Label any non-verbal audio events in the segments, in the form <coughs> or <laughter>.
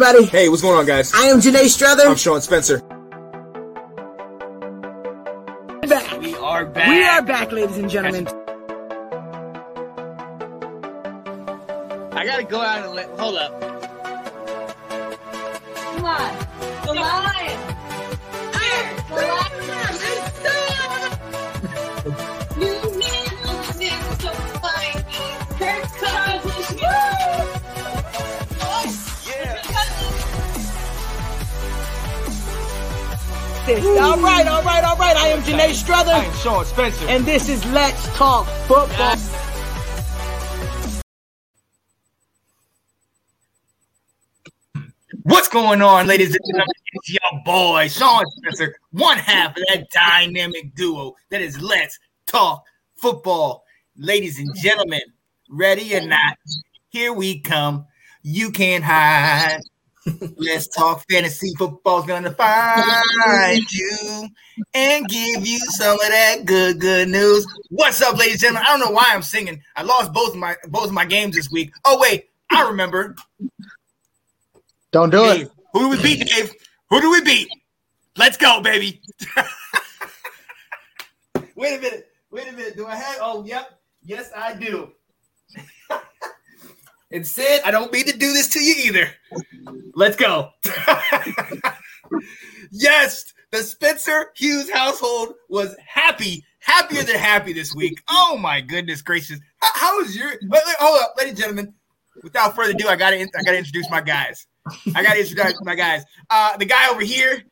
everybody. Hey, what's going on, guys? I am Janae Strother. I'm Sean Spencer. back. We are back. We are back, ladies and gentlemen. I gotta go out and let. Hold up. Come on. The lion. All right, all right, all right. I am Janae Strother, I am Sean Spencer. and this is Let's Talk Football. What's going on, ladies and gentlemen? It's your boy, Sean Spencer, one half of that dynamic duo that is Let's Talk Football. Ladies and gentlemen, ready or not, here we come. You can't hide. Let's talk fantasy football's gonna find <laughs> you and give you some of that good, good news. What's up, ladies and gentlemen? I don't know why I'm singing. I lost both of my both of my games this week. Oh wait, I remember. Don't do Dave, it. who do we beat, Dave? Who do we beat? Let's go, baby. <laughs> Wait a minute. Wait a minute. Do I have? Oh, yep. Yes, I do. <laughs> and Sid, I don't mean to do this to you either. Let's go. <laughs> yes, the Spencer Hughes household was happy, happier than happy this week. Oh my goodness gracious! How, how was your? Wait, hold up, ladies and gentlemen. Without further ado, I gotta I gotta introduce my guys. I gotta introduce my guys. Uh, the guy over here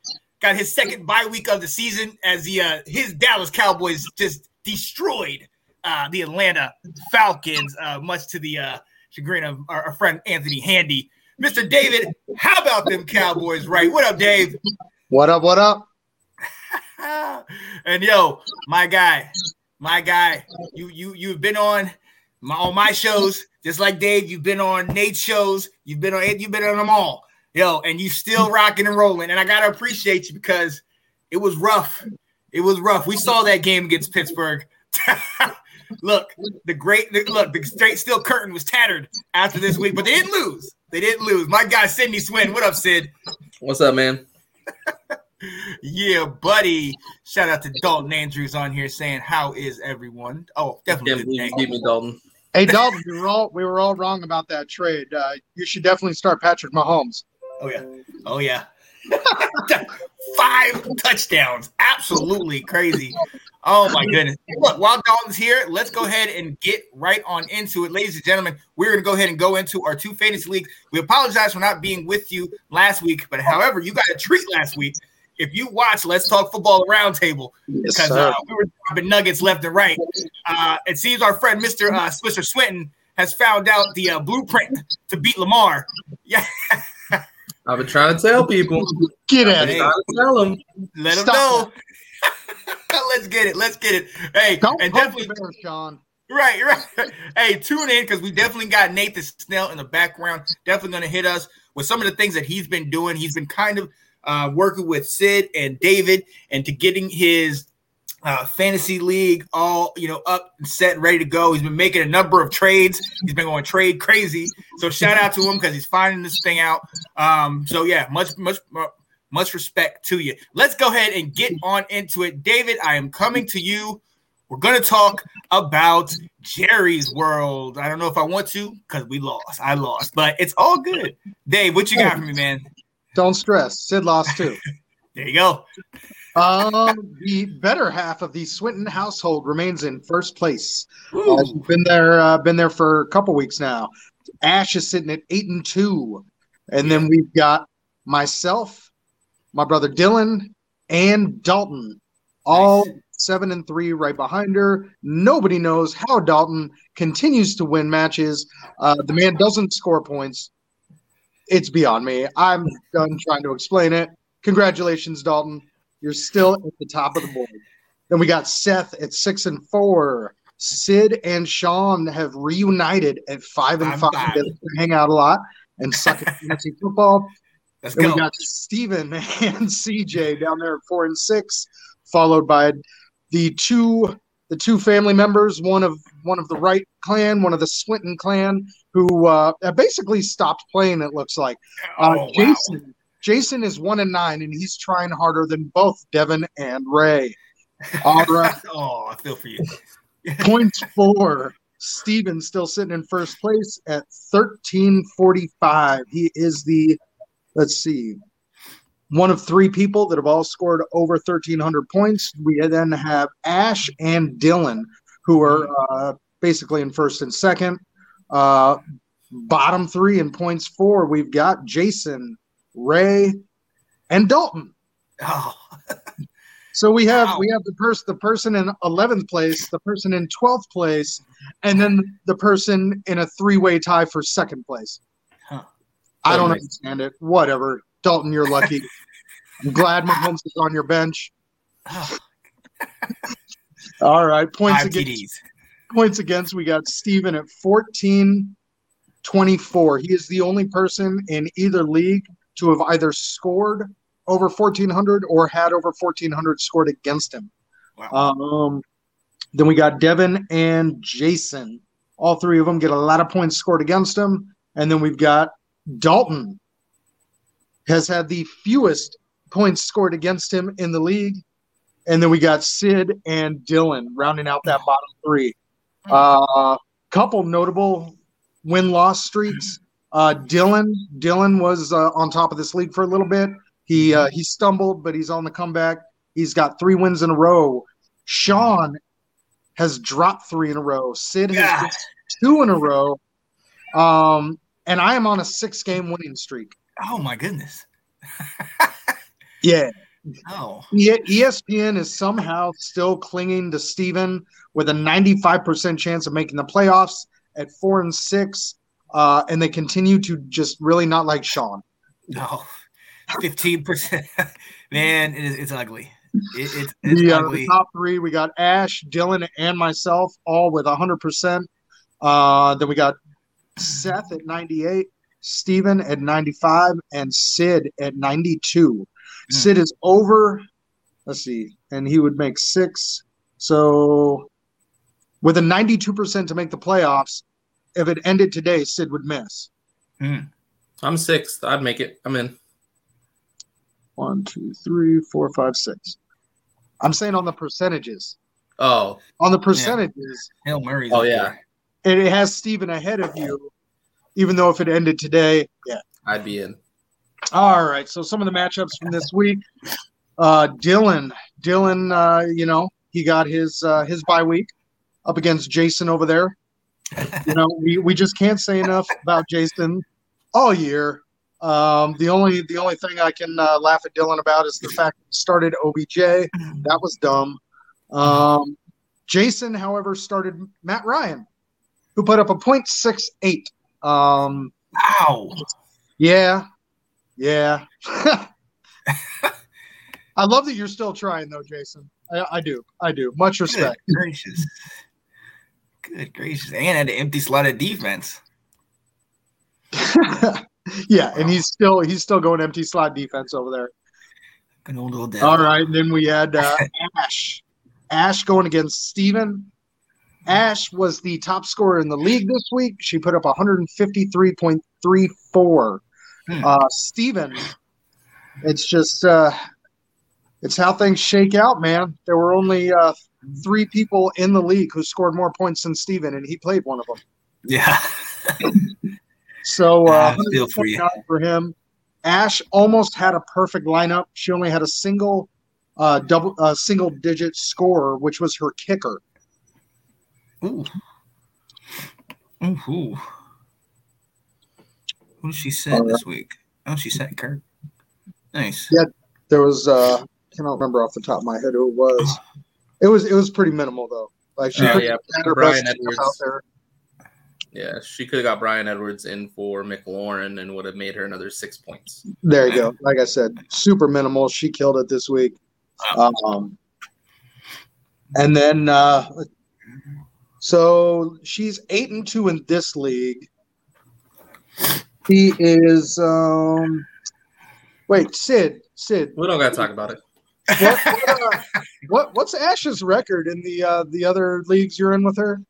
got his second bye week of the season as the uh, his Dallas Cowboys just destroyed uh, the Atlanta Falcons, uh, much to the uh, chagrin of our, our friend Anthony Handy. Mr. David, how about them Cowboys? Right? What up, Dave? What up? What up? <laughs> and yo, my guy, my guy, you you you've been on my on my shows, just like Dave. You've been on Nate's shows. You've been on you've been on them all, yo, and you still rocking and rolling. And I gotta appreciate you because it was rough. It was rough. We saw that game against Pittsburgh. <laughs> look, the great the, look, the straight steel curtain was tattered after this week, but they didn't lose. They didn't lose. My guy Sydney Swin. What up, Sid? What's up, man? <laughs> Yeah, buddy. Shout out to Dalton Andrews on here saying, How is everyone? Oh, Can't definitely. believe you me, Dalton. Hey, Dalton, we were all we were all wrong about that trade. Uh, you should definitely start Patrick Mahomes. Oh, yeah. Oh, yeah. <laughs> Five touchdowns. Absolutely crazy. Oh, my goodness. Look, while Dalton's here, let's go ahead and get right on into it. Ladies and gentlemen, we're going to go ahead and go into our two fantasy leagues. We apologize for not being with you last week, but however, you got a treat last week. If you watch Let's Talk Football Roundtable, Yes, because sir. uh, we were dropping nuggets left and right. Uh, it seems our friend Mr. Uh, Swisher Swinton has found out the uh, blueprint to beat Lamar. Yeah, <laughs> I've been trying to tell people. Get I've at been it. tell them. let him Stop know. <laughs> Let's get it. Let's get it. Hey, Don't and definitely bear, Sean. right, right. <laughs> Hey, tune in because we definitely got Nathan Snell in the background. Definitely going to hit us with some of the things that he's been doing. He's been kind of uh, working with Sid and David and to getting his uh, fantasy league all you know up and set and ready to go. He's been making a number of trades. He's been going trade crazy. So shout out to him because he's finding this thing out. Um, so yeah, much much much respect to you. Let's go ahead and get on into it. David, I am coming to you. We're gonna talk about Jerry's World. I don't know if I want to because we lost. I lost, but it's all good. Dave, what you got for me, man? Don't stress. Sid lost too. <laughs> There you go. Um, the better half of the Swinton household remains in first place. Uh, been there, uh, been there for a couple weeks now. Ash is sitting at eight and two, and then we've got myself, my brother Dylan, and Dalton, all seven and three, right behind her. Nobody knows how Dalton continues to win matches. Uh, the man doesn't score points. It's beyond me. I'm done trying to explain it. Congratulations, Dalton. You're still at the top of the board. Then we got Seth at six and four. Sid and Sean have reunited at five and five. and five. They hang out a lot and suck at fantasy football. Let's And go. we got Steven <laughs> and CJ down there at four and six, followed by the two the two family members, one of one of the Wright clan, one of the Swinton clan, who uh, basically stopped playing. It looks like uh, Oh, wow. Jason. Jason is one and nine, and he's trying harder than both Devin and Ray. All <laughs> right, oh, I feel for you. <laughs> points for Steven still sitting in first place at 1345. He is the, let's see, one of three people that have all scored over 1300 points. We then have Ash and Dylan, who are uh, basically in first and second. Uh, bottom three in points four, we've got Jason, Ray, and Dalton. Oh, <laughs> So we have Wow. we have the person the person in eleventh place, the person in twelfth place, and then the person in a three way tie for second place. I don't understand it. Whatever, Dalton, you're lucky. <laughs> I'm glad Mahomes is on your bench. oh All right, points five against TDs. points against. We got Steven at 14 24. He is the only person in either league to have either scored over 1400 or had over 1400 scored against him. Wow. Um, then we got Devin and Jason. All three of them get a lot of points scored against them. And then we've got Dalton has had the fewest points scored against him in the league. And then we got Sid and Dylan rounding out that bottom three. Uh, couple notable win loss streaks. Uh, Dylan Dylan was uh, on top of this league for a little bit. He uh, he stumbled, but he's on the comeback. He's got three wins in a row. Sean has dropped three in a row. Sid has Yeah. two in a row. Um, and I am on a six game winning streak. Oh my goodness. <laughs> Yeah. Oh, ESPN is somehow still clinging to Steven with a 95% chance of making the playoffs at four and six. Uh, and they continue to just really not like Sean. no. Fifteen percent. <laughs> Man, it is, it's ugly. It, it's it's The, uh, the ugly. top three, we got Ash, Dylan, and myself all with 100%. Uh, then we got Seth at 98, Steven at 95, and Sid at 92. Hmm. Sid is over, let's see, and he would make six. So with a 92% to make the playoffs, if it ended today, Sid would miss. I'm sixth. I'd make it. I'm in. One, two, three, four, five, six. I'm saying on the percentages. Oh, On the percentages, Hail Mary's. Oh, yeah. there. And it has Steven ahead of you, even though if it ended today, yeah. I'd be in. All right. So some of the matchups from this week. Uh Dylan. Dylan, uh, you know, he got his uh his bye week up against Jason over there. You know, we, we just can't say enough about Jason all year. Um, the only the only thing I can uh, laugh at Dylan about is the fact that he started OBJ. That was dumb. Um, Jason, however, started Matt Ryan, who put up a .68. Um, Wow. yeah, yeah. <laughs> I love that you're still trying, though, Jason. I, I do, I do. Much respect. Good gracious. Good gracious. And had an empty slot of defense. <laughs> yeah, and he's still he's still going empty slot defense over there. Good old old devil. All right, and then we had uh, Ash. Ash going against Steven. Ash was the top scorer in the league this week. She put up 153.34. Hmm. Uh, Steven, it's just uh, it's how things shake out, man. There were only uh, three people in the league who scored more points than Steven, and he played one of them. Yeah. <laughs> So uh, feel for you. for him. Ash almost had a perfect lineup. She only had a single uh, double uh, single digit score, which was her kicker. Ooh. Ooh. Ooh. Who she set this week? Oh, she set Kirk. Nice. Yeah. There was uh, cannot remember off the top of my head who it was. It was it was pretty minimal though. Like she Oh, put yeah, her Brian best Edwards. out there. Yeah, she could have got Bryan Edwards in for McLaurin and would have made her another six points. There you go. Like I said, super minimal. She killed it this week. Um, and then, uh, so she's eight and two in this league. He is. Um, wait, Sid. Sid. We don't got to talk about it. What, what, uh, What what's Ash's record in the uh, the other leagues you're in with her?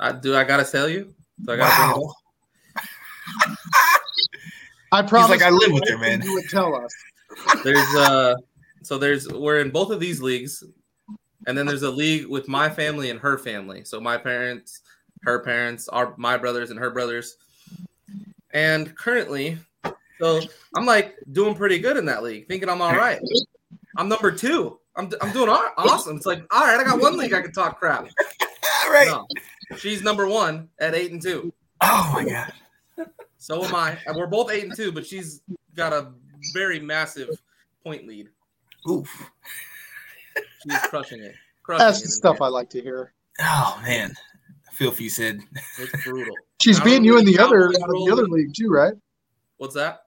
I, do I gotta tell you? Do I gotta Wow. <laughs> I promise. like, I live with her, man. You would tell us. There's uh so there's we're in both of these leagues, and then there's a league with my family and her family. So my parents, her parents, our my brothers and her brothers. And currently, so I'm like doing pretty good in that league, thinking I'm all right. I'm number two. I'm, I'm doing awesome. It's like, all right, I got one league I can talk crap. All <laughs> right. No, she's number one at eight and two. Oh my god. So am I. And we're both eight and two, but she's got a very massive point lead. Oof. She's crushing it. <laughs> Crushing That's it the stuff there. I like to hear. Oh man. I feel for you, Sid. It's brutal. She's beating you in the other know what the other league too, right? What's that?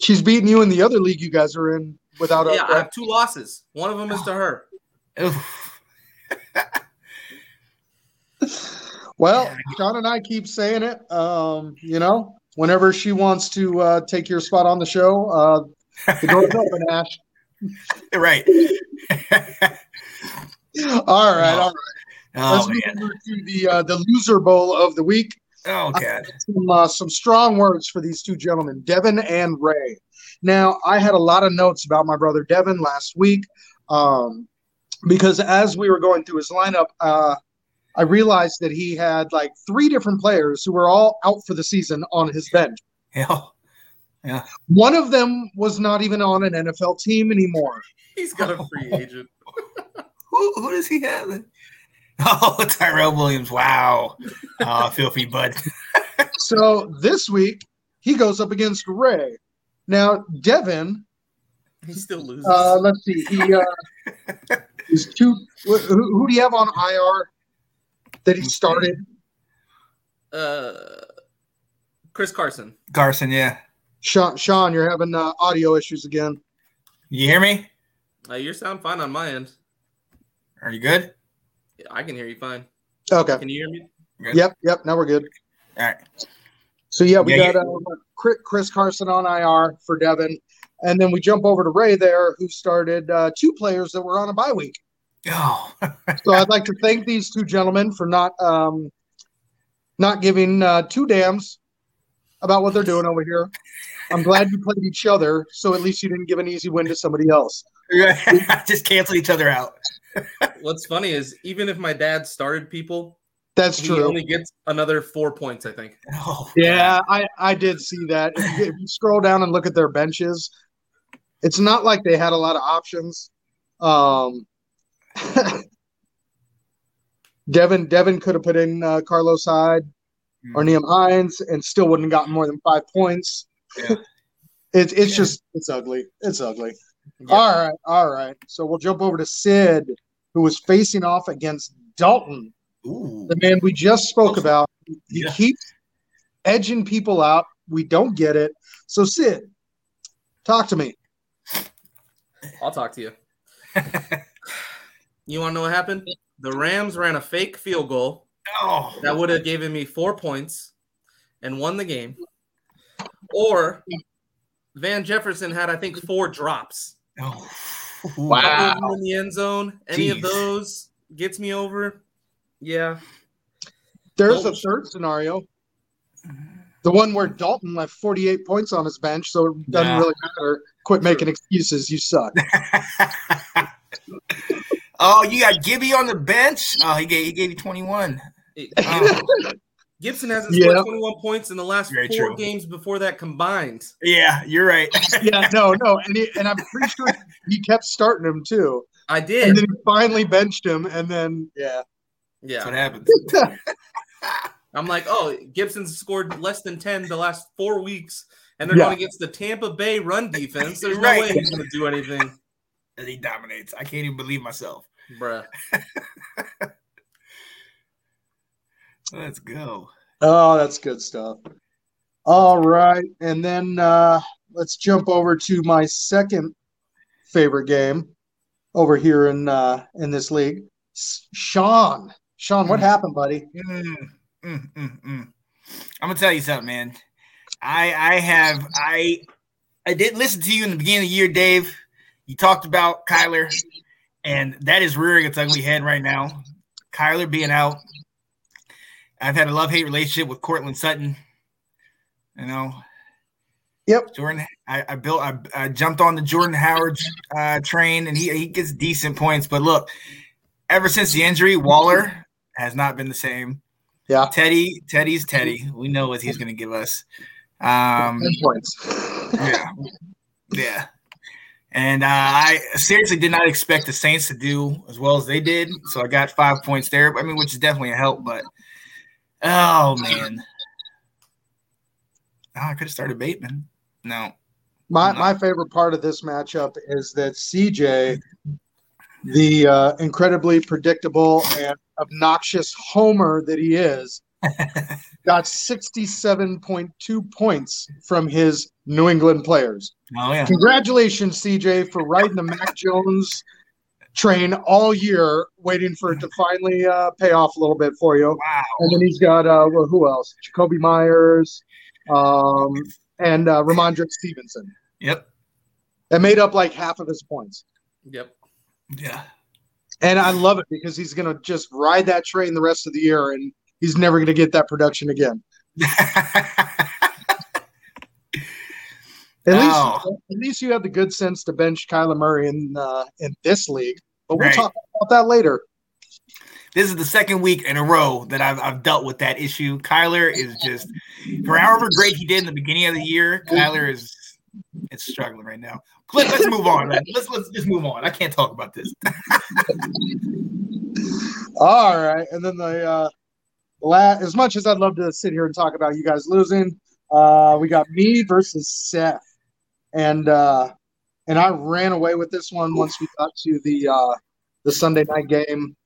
She's beating you in the other league you guys are in without a Yeah, I have two losses. One of them is to her. <sighs> <laughs> Well, Sean and I keep saying it. Um, you know, whenever she wants to uh, take your spot on the show, uh, the door's <laughs> open, Ash. right. All right, all right. Oh Let's move man. over to the uh, the loser bowl of the week. Oh god. Some, uh, some strong words for these two gentlemen, Devin and Ray. Now, I had a lot of notes about my brother Devin last week um, because as we were going through his lineup, uh, I realized that he had like three different players who were all out for the season on his bench. Hell. One of them was not even on an NFL team anymore. He's got a free <laughs> agent. Who, who does he have? <laughs> Oh, Tyrell Williams. Wow. Oh, filthy bud. <laughs> So this week, he goes up against Ray. Now, Devin, He still loses. uh, let's see, he uh, <laughs> is two. Who, who do you have on IR that he started? Uh, Chris Carson. Carson, yeah. Sean, Sean you're having uh, audio issues again. You hear me? Uh, you sound fine on my end. Are you good? Yeah, I can hear you fine. Okay. Can you hear me? Good. Yep. Yep. Now we're good. All right. So yeah, we Yeah, got uh, Chris- Chris Carson on IR for Devin, and then we jump over to Ray there, who started uh, two players that were on a bye week. Oh, <laughs> So I'd like to thank these two gentlemen for not um, not giving uh, two dams about what they're doing over here. I'm glad you played each other, so at least you didn't give an easy win to somebody else. <laughs> just cancel each other out. What's funny is even if my dad started people, That's he true. only gets another four points. I think. Oh, Yeah, I, I did see that. If you, if you scroll down and look at their benches, it's not like they had a lot of options. Um, <laughs> Devin Devin could have put in uh, Carlos Hyde or Nyheim Hines and still wouldn't have gotten more than five points. Yeah. <laughs> It's it's Yeah. just it's ugly. It's ugly. Yeah. All right, all right. So we'll jump over to Sid, who was facing off against Dalton Ooh. the man we just spoke Awesome. about. He Yeah. keeps edging people out. We don't get it. So Sid, talk to me. I'll talk to you. <laughs> You want to know what happened? The Rams ran a fake field goal Oh, that would have given me four points and won the game. Or Van Jefferson had, I think, four drops. oh. Couple of them in the end zone. Any of those gets me over. Yeah. There's a third scenario. The one where Dalton left 48 points on his bench, so it doesn't Yeah. really matter. Quit making excuses. You suck. <laughs> oh, you got Gibby on the bench. Oh, he gave he gave you twenty one. Oh, Gibson hasn't Yeah. scored 21 points in the last Very four true. games before that combined. yeah, you're right. <laughs> <laughs> yeah, no, no. And, he, and I'm pretty sure he kept starting him too. I did. And did. then he finally benched him. And then, yeah. Yeah, That's what Yeah. happens. <laughs> I'm like, oh, Gibson's scored less than 10 the last four weeks, and they're Yeah. going against the Tampa Bay run defense. There's no way he's going to do anything. And he dominates. I can't even believe myself. Bruh. Let's go. Oh, that's good stuff. All right. And then uh, let's jump over to my second favorite game over here in uh, in this league. Sean. Sean, what Mm. happened, buddy? Mm, mm, mm, mm. I'm gonna tell you something, man. I I have I I didn't listen to you in the beginning of the year, Dave. You talked about Kyler, and that is rearing its ugly head right now. Kyler being out. I've had a love hate relationship with Courtland Sutton. You know. Yep. Jordan, I, I built, I, I jumped on the Jordan Howard uh, train, and he he gets decent points. But look, ever since the injury, Waller has not been the same. Yeah. Teddy, Teddy's Teddy. We know what he's going to give us. Um, points. yeah, yeah. And uh, I seriously did not expect the Saints to do as well as they did, so I got five points there. I mean, which is definitely a help. But oh man, oh, I could have started Bateman. No, My No. my favorite part of this matchup is that CJ, the uh, incredibly predictable and obnoxious homer that he is, <laughs> got 67.2 points from his New England players. oh yeah, Congratulations, CJ, for riding the Mac Jones train all year, waiting for it to finally uh, pay off a little bit for you. wow. And then he's got uh, well, who else? Jakobi Meyers um, and uh, Rhamondre Stevenson. Yep, That made up like half of his points. Yep. yeah. And I love it because he's going to just ride that train the rest of the year and he's never going to get that production again. <laughs> At Oh. least, at least you have the good sense to bench Kyler Murray in uh, in this league. But we'll Right. talk about that later. this is the second week in a row that I've, I've dealt with that issue. Kyler is just, for however great he did in the beginning of the year, Kyler is it's struggling right now. Let, let's move on, man. Let's let's just move on. I can't talk about this. <laughs> All right, and then the uh, la- as much as I'd love to sit here and talk about you guys losing, uh, we got me versus Seth, and uh, and I ran away with this one once we got to the uh, the Sunday night game.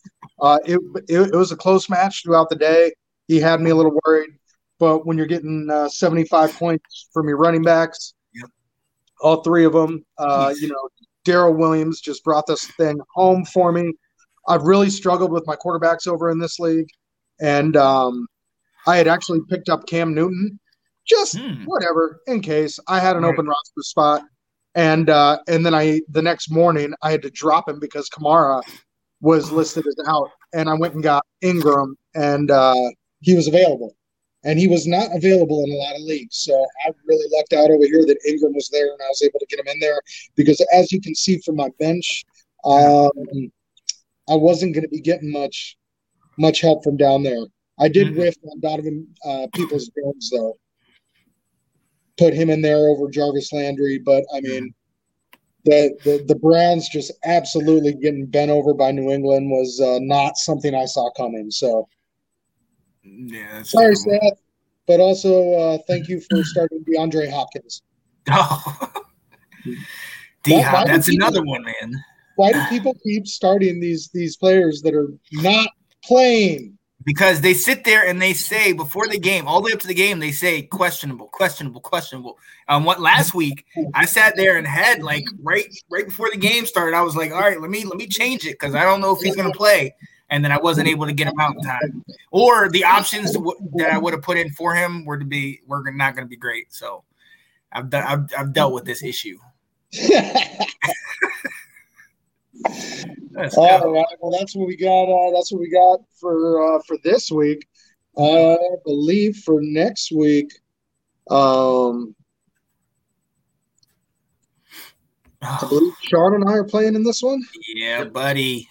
Uh, it, it it was a close match throughout the day. He had me a little worried, but when you're getting uh, 75 points from your running backs, Yep. all three of them, uh, you know, Darrel Williams just brought this thing home for me. I've really struggled with my quarterbacks over in this league, and um, I had actually picked up Cam Newton, just Hmm. whatever in case I had an Right. open roster spot, and uh, and then I the next morning I had to drop him because Kamara was listed as out, and I went and got Ingram, and uh, he was available. And he was not available in a lot of leagues. So I really lucked out over here that Ingram was there and I was able to get him in there because, as you can see from my bench, um, I wasn't going to be getting much much help from down there. I did Mhm. whiff on Donovan uh, Peoples Jones though. Put him in there over Jarvis Landry, but I mean, the, the the Browns just absolutely getting bent over by New England was uh, not something I saw coming. So Yeah, sorry, terrible. Seth, but also uh, thank you for starting DeAndre Hopkins. <laughs> Oh. D Hop, that's people- another one, man. Why do people keep starting these these players that are not playing? Because they sit there and they say before the game, all the way up to the game, they say questionable, questionable, questionable. Um, what last week I sat there and had like right right before the game started, I was like, all right, let me let me change it because I don't know if he's gonna play, and then I wasn't able to get him out in time, or the options that I would have put in for him were to be were not gonna be great. So I've done I've, I've dealt with this issue. <laughs> Let's All right. Well, that's what we got. Uh, that's what we got for uh, for this week. Uh, I believe for next week. Um, I <sighs> believe Sean and I are playing in this one. Yeah, buddy.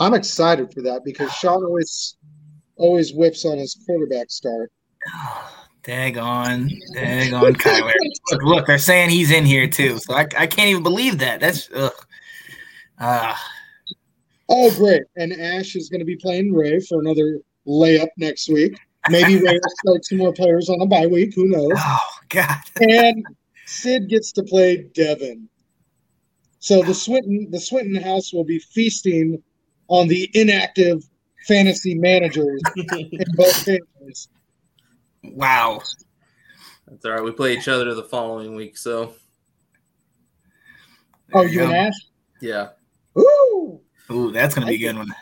I'm excited for that because Sean always always whips on his quarterback start. Dag on, dag on Kyler. Look, look, they're saying he's in here too. So I, I can't even believe that. That's ugh. Uh, Oh, great! And Ash is going to be playing Ray for another layup next week. Maybe Ray will start some more players on a bye week. Who knows? <laughs> oh God. and Sid gets to play Devin. So the Swinton the Swinton house will be feasting on the inactive fantasy managers <laughs> in both families. Wow. That's all right. We play each other the following week, so Oh, you and. Ash? yeah. Ooh, Ooh, that's gonna be a good one.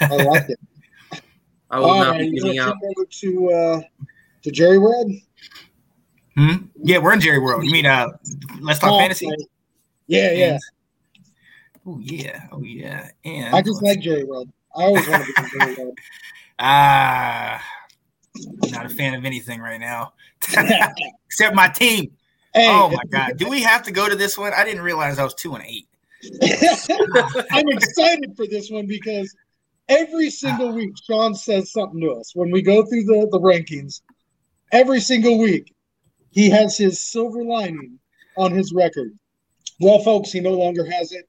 I like it. I will All not right, be you giving out. to over to uh, to Jerry World? Hmm? Yeah, we're in Jerry World. You mean uh let's talk Oh, fantasy? okay. Yeah, yeah. Oh yeah, oh yeah. And I just like Jerry World. I always want to be J <laughs> Rod. ah, not a fan of anything right now, <laughs> except my team. Hey, oh my god, do we have to go to this one? I didn't realize I was two and eight. <laughs> I'm excited for this one because every single week Sean says something to us when we go through the, the rankings. Every single week, he has his silver lining on his record. Well, folks, he no longer has it.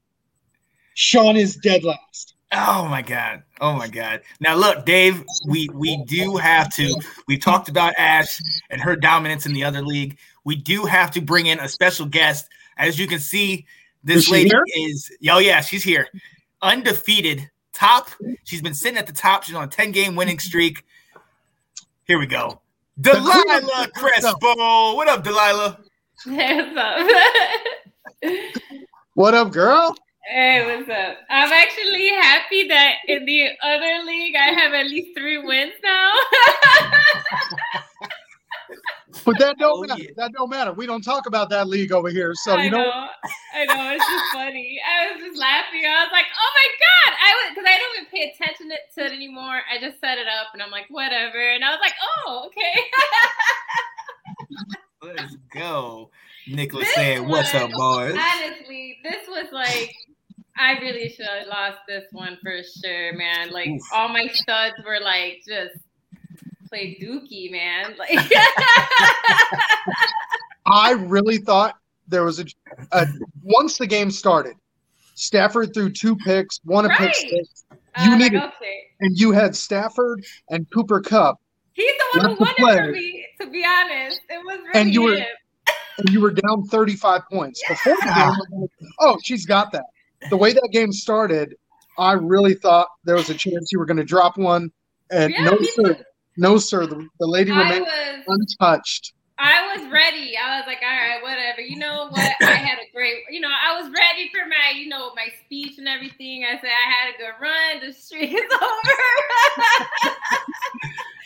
Sean is dead last. Oh my god. Oh my god. Now look, Dave, we we do have to. We talked about Ash and her dominance in the other league. We do have to bring in a special guest. As you can see, this she lady here? is oh yeah, she's here. Undefeated. Top. She's been sitting at the top. She's on a 10 game winning mm-hmm. streak. Here we go. Delilah Crespo. What up, Delilah? Hey, what's up? What up, girl? hey, what's up? I'm actually happy that in the other league I have at least three wins now. <laughs> But that don't Oh, matter. yeah. That don't matter. We don't talk about that league over here. So I you know, know, I know. It's just funny. I was just laughing. I was like, "Oh my god!" I was because I don't even pay attention to it anymore. I just set it up, and I'm like, "Whatever." And I was like, "Oh, okay." <laughs> Let's go. Nicholas This saying, What's up, boys? Honestly, this was like, I really should have lost this one for sure, man. Like Oof. all my studs were like just play dookie, man. <laughs> Like I really thought there was a, a once the game started, Stafford threw two picks, one a pick six, uh, You was need like, okay. and you had Stafford and Cooper Kupp, He's the one who won it for me, to be honest. It was really And you were- and you were down 35 points. <laughs> Before the game, I was like, oh, she's got that. The way that game started, I really thought there was a chance you were going to drop one. And Yeah, no, sir. No, sir. The, the lady I remained was untouched. I was ready. I was like, all right, whatever. You know what? I had a great, you know, I was ready for my, you know, my speech and everything. I said I had a good run. The streak is <laughs> over.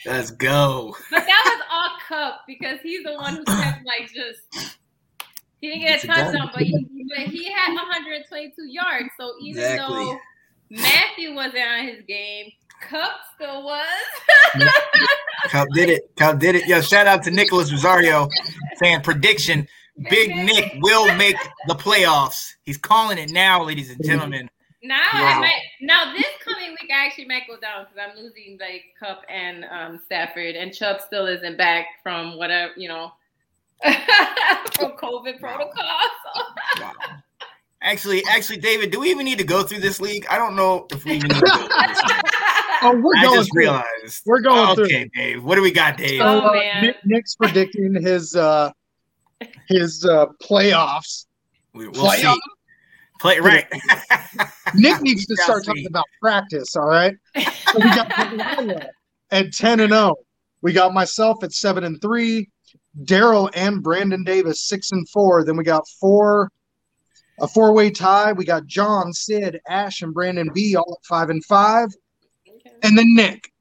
Let's go. but that was all Kupp because he's the one who kept like just. He didn't get a It's a touchdown, but he, but he had 122 yards. So even Exactly. though Matthew wasn't on his game, Kupp still was. Kupp did it. Kupp did it. Yo, shout out to Nicholas Rosario saying prediction. Big Nick will make the playoffs. He's calling it now, ladies and gentlemen. Now Wow. I might now this coming week I actually might go down because I'm losing like Kupp and um, Stafford and Chubb still isn't back from whatever you know <laughs> from COVID protocol. So. Wow. Actually, actually, David, do we even need to go through this league? I don't know if we even need to go through this league. <laughs> Oh, we're I going just through. realized. We're going through. Okay, Dave. What do we got, Dave? Oh, uh, man. Nick's predicting his uh, his uh, playoffs. We, we'll see. Playoff? Play right. <laughs> Nick needs to start see. talking about practice. All right. <laughs> So we got at ten and zero. We got myself at seven and three. Daryl and Brandon Davis six and four. Then we got four a four way tie. We got John, Sid, Ash, and Brandon B all at five and five. And then Nick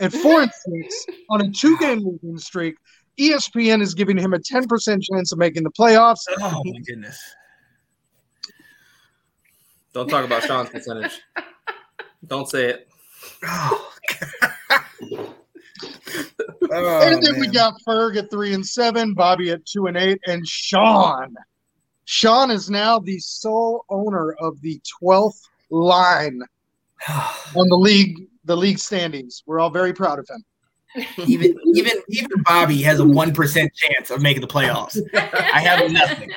at four and six <laughs> on a two game losing streak. ESPN is giving him a 10% chance of making the playoffs. oh my goodness. Don't talk about Sean's percentage. Don't say it. Oh, and then we got Ferg at three and seven, Bobby at two and eight, and Sean. Sean is now the sole owner of the 12th line <sighs> on the league the league standings. We're all very proud of him. <laughs> even even even Bobby has a one percent chance of making the playoffs. I have nothing.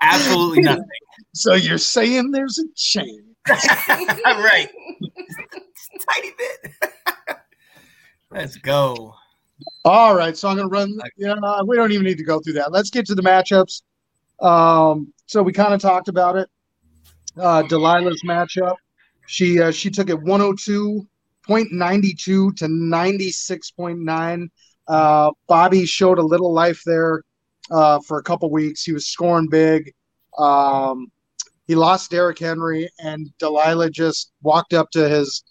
Absolutely <laughs> nothing. So you're saying there's a chance. All <laughs> right. Tiny bit. Let's go. All right, so I'm going to run. Yeah, we don't even need to go through that. Let's get to the matchups. Um, so we kind of talked about it. Uh, Delilah's matchup. She uh, she took it 102.92 to 96.9. Uh, Bobby showed a little life there uh, for a couple weeks. He was scoring big. Um, he lost Derrick Henry, and Delilah just walked up to his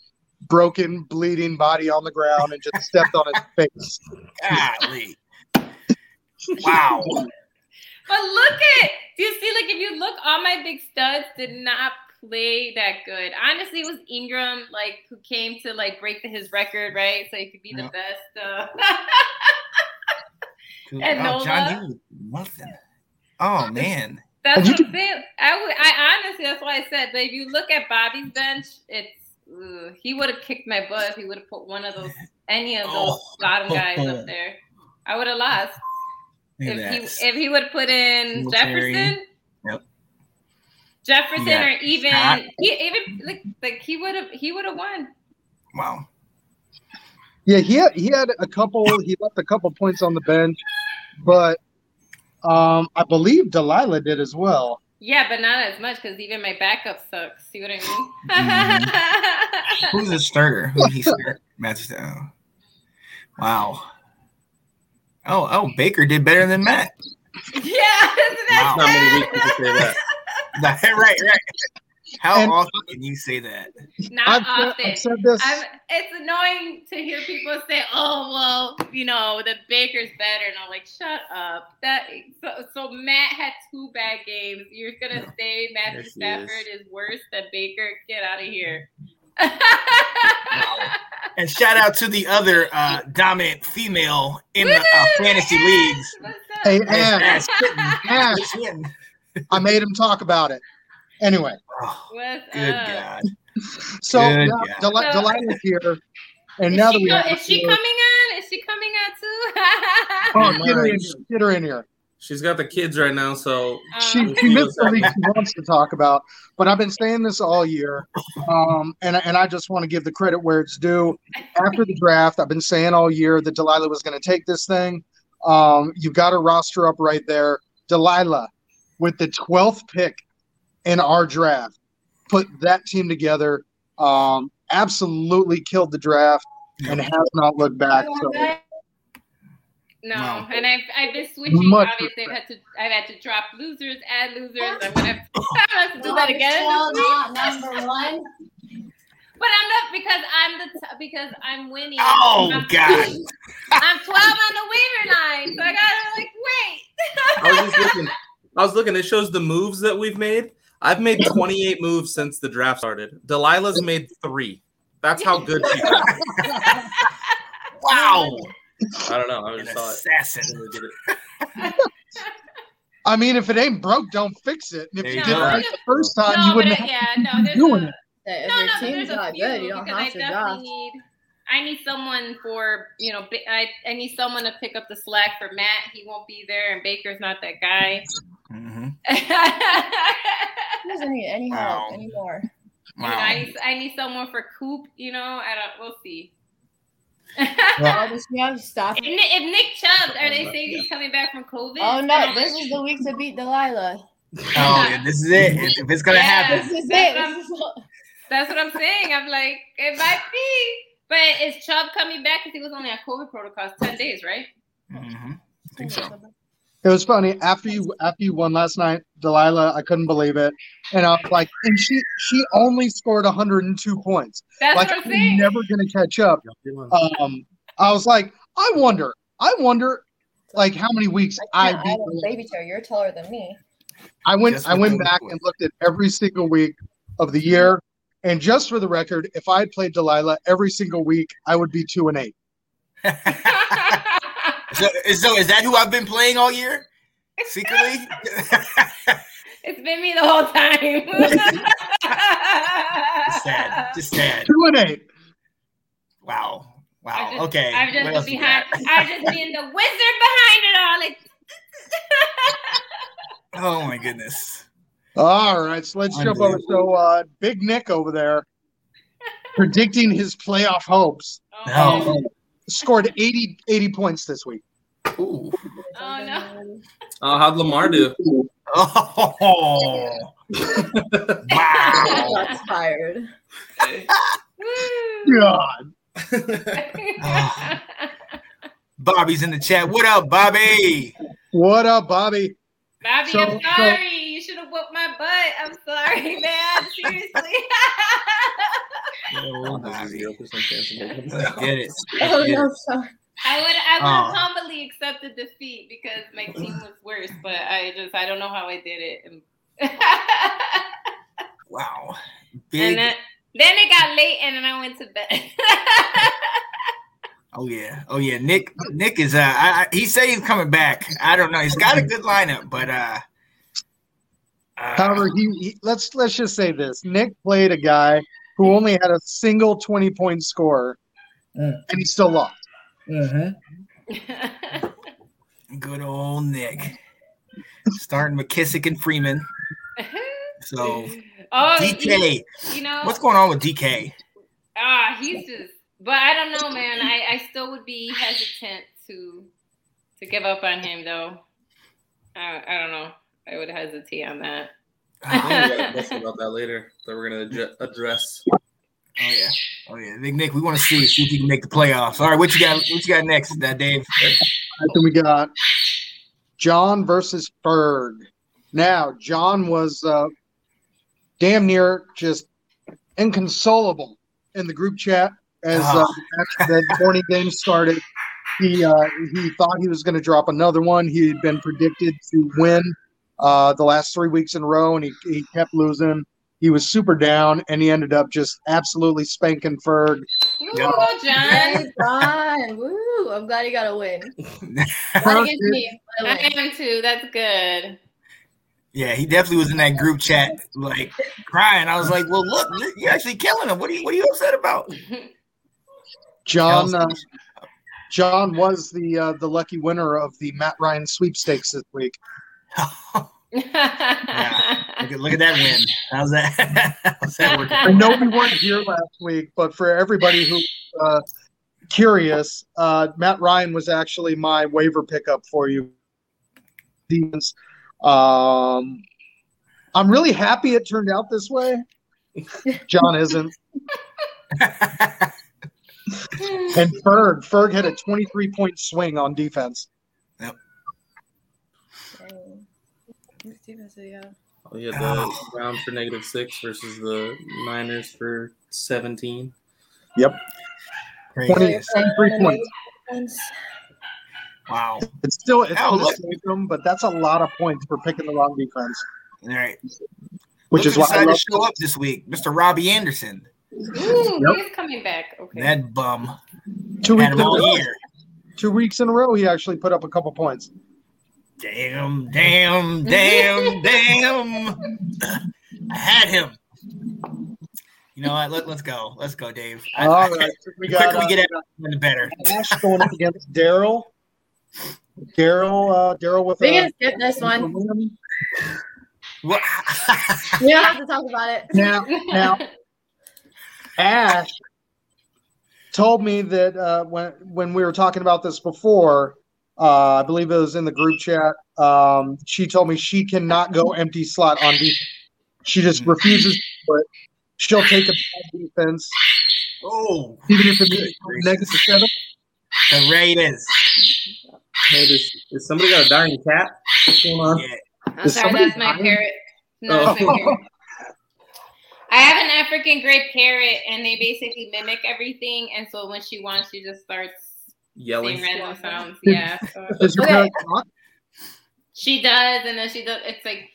broken, bleeding body on the ground and just stepped on his <laughs> face. Golly. Wow. But look at, do you see? Like, if you look, all my big studs did not play that good. Honestly, it was Ingram like who came to like break his record, right? So he could be the best. Uh, <laughs> And oh, Nola? John, nothing. Oh man. that's what I'm saying. I would, I honestly, that's why I said. But if you look at Bobby's bench, it's ugh, he would have kicked my butt if he would have put one of those, any of those Oh. bottom guys up there. I would have lost. Look at if that. he if he would have put in Singletary. Jefferson. Yep. Jefferson Yeah. or even Scott. he even like like he would have he would have won. wow. Yeah, he had he had a couple. He left a couple points on the bench, but um, I believe Delilah did as well. Yeah, but not as much because even my backup sucks. See what I mean? Who's the starter? Who he start? Matt. Oh. Wow. Oh, oh, Baker did better than Matt. <laughs> yeah, <laughs> isn't that Wow. Not many weeks you can say that. That- <laughs> right, right. How And- often can you say that? Not I've, said- often. I've said this. I'm, it's annoying to hear people say, "Oh, well, you know, the Baker's better," and I'm like, "Shut up!" That so, so Matt had two bad games. You're gonna say Matthew Yes, he Stafford is. worse than Baker? Get out of here! <laughs> And shout out to the other uh, dominant female in the uh, fantasy leagues. Hey, Ash Ash, Kitten. Ash, I made him talk about it. Anyway, Oh, good up? God. so Good now God. Deli- So- Delilah's here, and <laughs> Is now that we co- have is she coming on? Is she coming on too? <laughs> Oh, get her in. Get her in here. She's got the kids right now, so She, Um, she missed the league she wants to talk about, but I've been saying this all year, um, and and I just want to give the credit where it's due. After the draft, I've been saying all year that Delilah was going to take this thing. Um, you've got her roster up right there. Delilah, with the twelfth pick in our draft, put that team together. Um, absolutely killed the draft and has not looked back. So No, Wow. and I've I've been switching. Much Obviously, I've had to I've had to drop losers, add losers. I'm gonna have to, have to do that again. Still this week. not number one. But I'm not because I'm the t- because I'm winning. Oh, I'm, God. I'm 12 on the waiver line, so I gotta like wait. I was just looking. I was looking. It shows the moves that we've made. I've made 28 moves since the draft started. Delilah's made three. That's how good she is. <laughs> Wow. <laughs> I don't know. I just saw it. assassin. when we did it. I mean, if it ain't broke, don't fix it. And if There you you did it right the first time, no, you wouldn't have yeah, no, there's doing a, it. If no, your no, but team's there's a not few good, you don't because I have to definitely need. I need someone for you know. I I need someone to pick up the slack for Matt. He won't be there, and Baker's not that guy. Mhm. <laughs> He doesn't need any help Wow. anymore. You know, Wow. I need, I need someone for Coop. You know, I don't. We'll see. Oh, does she have stuff? If, Nick- if Nick Chubb, are they saying he's coming back from COVID? Oh no, this is the week to beat Delilah. Oh, yeah, this is it. If if it's gonna Yeah. happen, This is That's it. what I'm- This is what- That's what I'm saying. I'm like, it might be. But is Chubb coming back? Because he was only on COVID protocols ten days, right? Mm-hmm. I think so. It was funny after you after you won last night, Delilah. I couldn't believe it, and I was like, and she she only scored 102 points. That's like what I'm I'm saying. never gonna catch up. Um, I was like, I wonder, I wonder, like how many weeks I I can't. I beat. have a baby chair. You're taller than me. I went Just I went back and looked at every single week of the year, and just for the record, if I had played Delilah every single week, I would be two and eight. <laughs> <laughs> so, so is that who I've been playing all year? Secretly? <laughs> it's been me the whole time. <laughs> Just sad. Just sad. Two and eight. Wow. Wow. I've just, okay. I've just else been behind. I've just been the wizard behind it all. Like, <laughs> Oh my goodness. All right, so let's jump over. So uh, Big Nick over there predicting his playoff hopes. No. Scored 80, 80 points this week. Ooh. Oh, no. Oh, how'd Lamar do? Oh. <laughs> wow. <laughs> That's tired. Woo. God. <laughs> Bobby's in the chat. What up, Bobby? What up, Bobby? Bobby, So- I'm sorry. you should have whooped my butt. I'm sorry, <laughs> man. Seriously. Oh, Bobby. Zero percent chance of making <laughs> it. Let's get it. Oh no, sorry. I would I would have Oh. humbly accepted defeat because my team was worse, but I just I don't know how I did it. <laughs> Wow. And Big. then, then it got late, and then I went to bed. Oh yeah. Oh yeah. Nick. Nick is. Uh. I, I, he say he's coming back. I don't know. He's got a good lineup, but uh. Uh However, he, he let's let's just say this: Nick played a guy who only had a single twenty point score, Mm. and he still lost. mhm. <laughs> Good old Nick. Starting McKissic and Freeman. So <laughs> oh, DK. you know, What's going on with DK? Ah, he's just. But I don't know, man. I, I still would be hesitant to to give up on him, though. I, I don't know. I would hesitate on that. I think we got a question <laughs> about that later that we're gonna adre- address. Oh yeah. Oh yeah. Big Nick, we want to see see if you can make the playoffs. All right, what you got? What you got next, uh, Dave? I think we got John versus Ferg. Now, John was uh, damn near just inconsolable in the group chat as uh, the <laughs> morning game started. He uh, he thought he was going to drop another one. He had been predicted to win uh, the last three weeks in a row, and he, he kept losing. He was super down, and he ended up just absolutely spanking Ferg. Ooh, Yeah. John. John. Woo. I'm glad he got a win. Not Ferg against me. but a I win. am too. That's good. Yeah, he definitely was in that group chat, like crying. I was like, "Well, look, you're actually killing him. What are you What are you upset about?" <laughs> John uh, John was the uh, the lucky winner of the Matt Ryan sweepstakes this week. Look at, look at that win. How's that? <laughs> How's that working? I know we weren't here last week, but for everybody who's uh, curious, uh, Matt Ryan was actually my waiver pickup for you. Defense. Um, I'm really happy it turned out this way. John isn't. <laughs> And Ferg, Ferg had a 23 point swing on defense. Defense did he? Oh, you had the <sighs> Browns for negative six versus the Niners for seventeen. Crazy. 23 points. Defense. Wow. It's still it's Oh, going to look. save them, but that's a lot of points for picking the wrong defense, All right. which Look is why I decided love to show up this week, Mr. Robbie Anderson. Ooh, Yep. he's coming back. Okay. That bum two weeks in a row. year. Two weeks in a row, he actually put up a couple points. Damn, damn, damn, damn. I had him. You know what? Let, let's go. Let's go, Dave. I, All I- right, we the quicker got we uh, get it, the better. Ash going up against Daryl. Daryl, uh, Daryl with We a can skip this one. <laughs> <laughs> We don't have to talk about it. now. Now, Ash told me that uh, when when we were talking about this before, uh, I believe it was in the group chat. Um, she told me she cannot go empty slot on defense. She just refuses but. She'll take a bad defense, oh, even if it means negative seven. the Raiders. Hey, does, is somebody got a dying cat? What's going on? Yeah. I'm Is sorry, that's my dying? parrot. No, Oh. my parrot. <laughs> I have an African gray parrot, and they basically mimic everything. And so when she wants, she just starts Yelling. saying random sounds. <laughs> Yeah, so Does your Okay. talk? she does, and then she does. It's like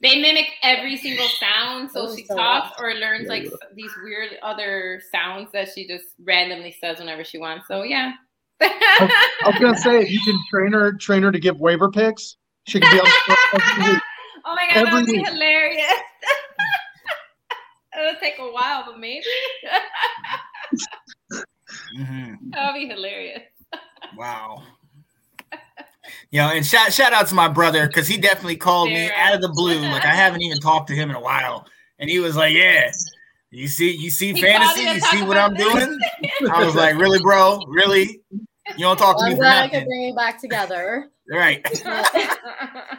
they mimic every single sound. So Oh, she so talks or learns like these weird other sounds that she just randomly says whenever she wants. So yeah. I was gonna say if you can train her, train her to give waiver picks, she can be on <laughs> the. Oh my god, Every that would be week. hilarious. <laughs> It'll take a while, but maybe Mhm. that would be hilarious. Wow. You know, and shout shout out to my brother because he definitely called me Sarah. out of the blue. Like I haven't even talked to him in a while, and he was like, "Yeah, you see, you see He fantasy, you you to talk see what I'm this? doing." <laughs> I was like, "Really, bro? Really? You don't talk to me I'm for glad I could bring you back together. right?" <laughs>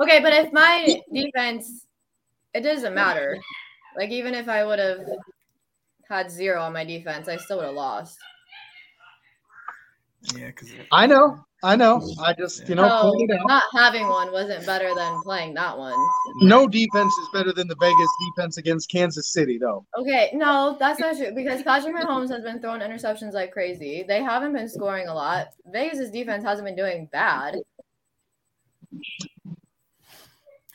Okay, but if my defense, it doesn't matter. Like even if I would have had zero on my defense, I still would have lost. Yeah, because I know, I know. I just you know so pointed out. not having one wasn't better than playing that one. No defense is better than the Vegas defense against Kansas City, though. Okay, no, that's not true because Patrick Mahomes has been throwing interceptions like crazy. They haven't been scoring a lot. Vegas' defense hasn't been doing bad.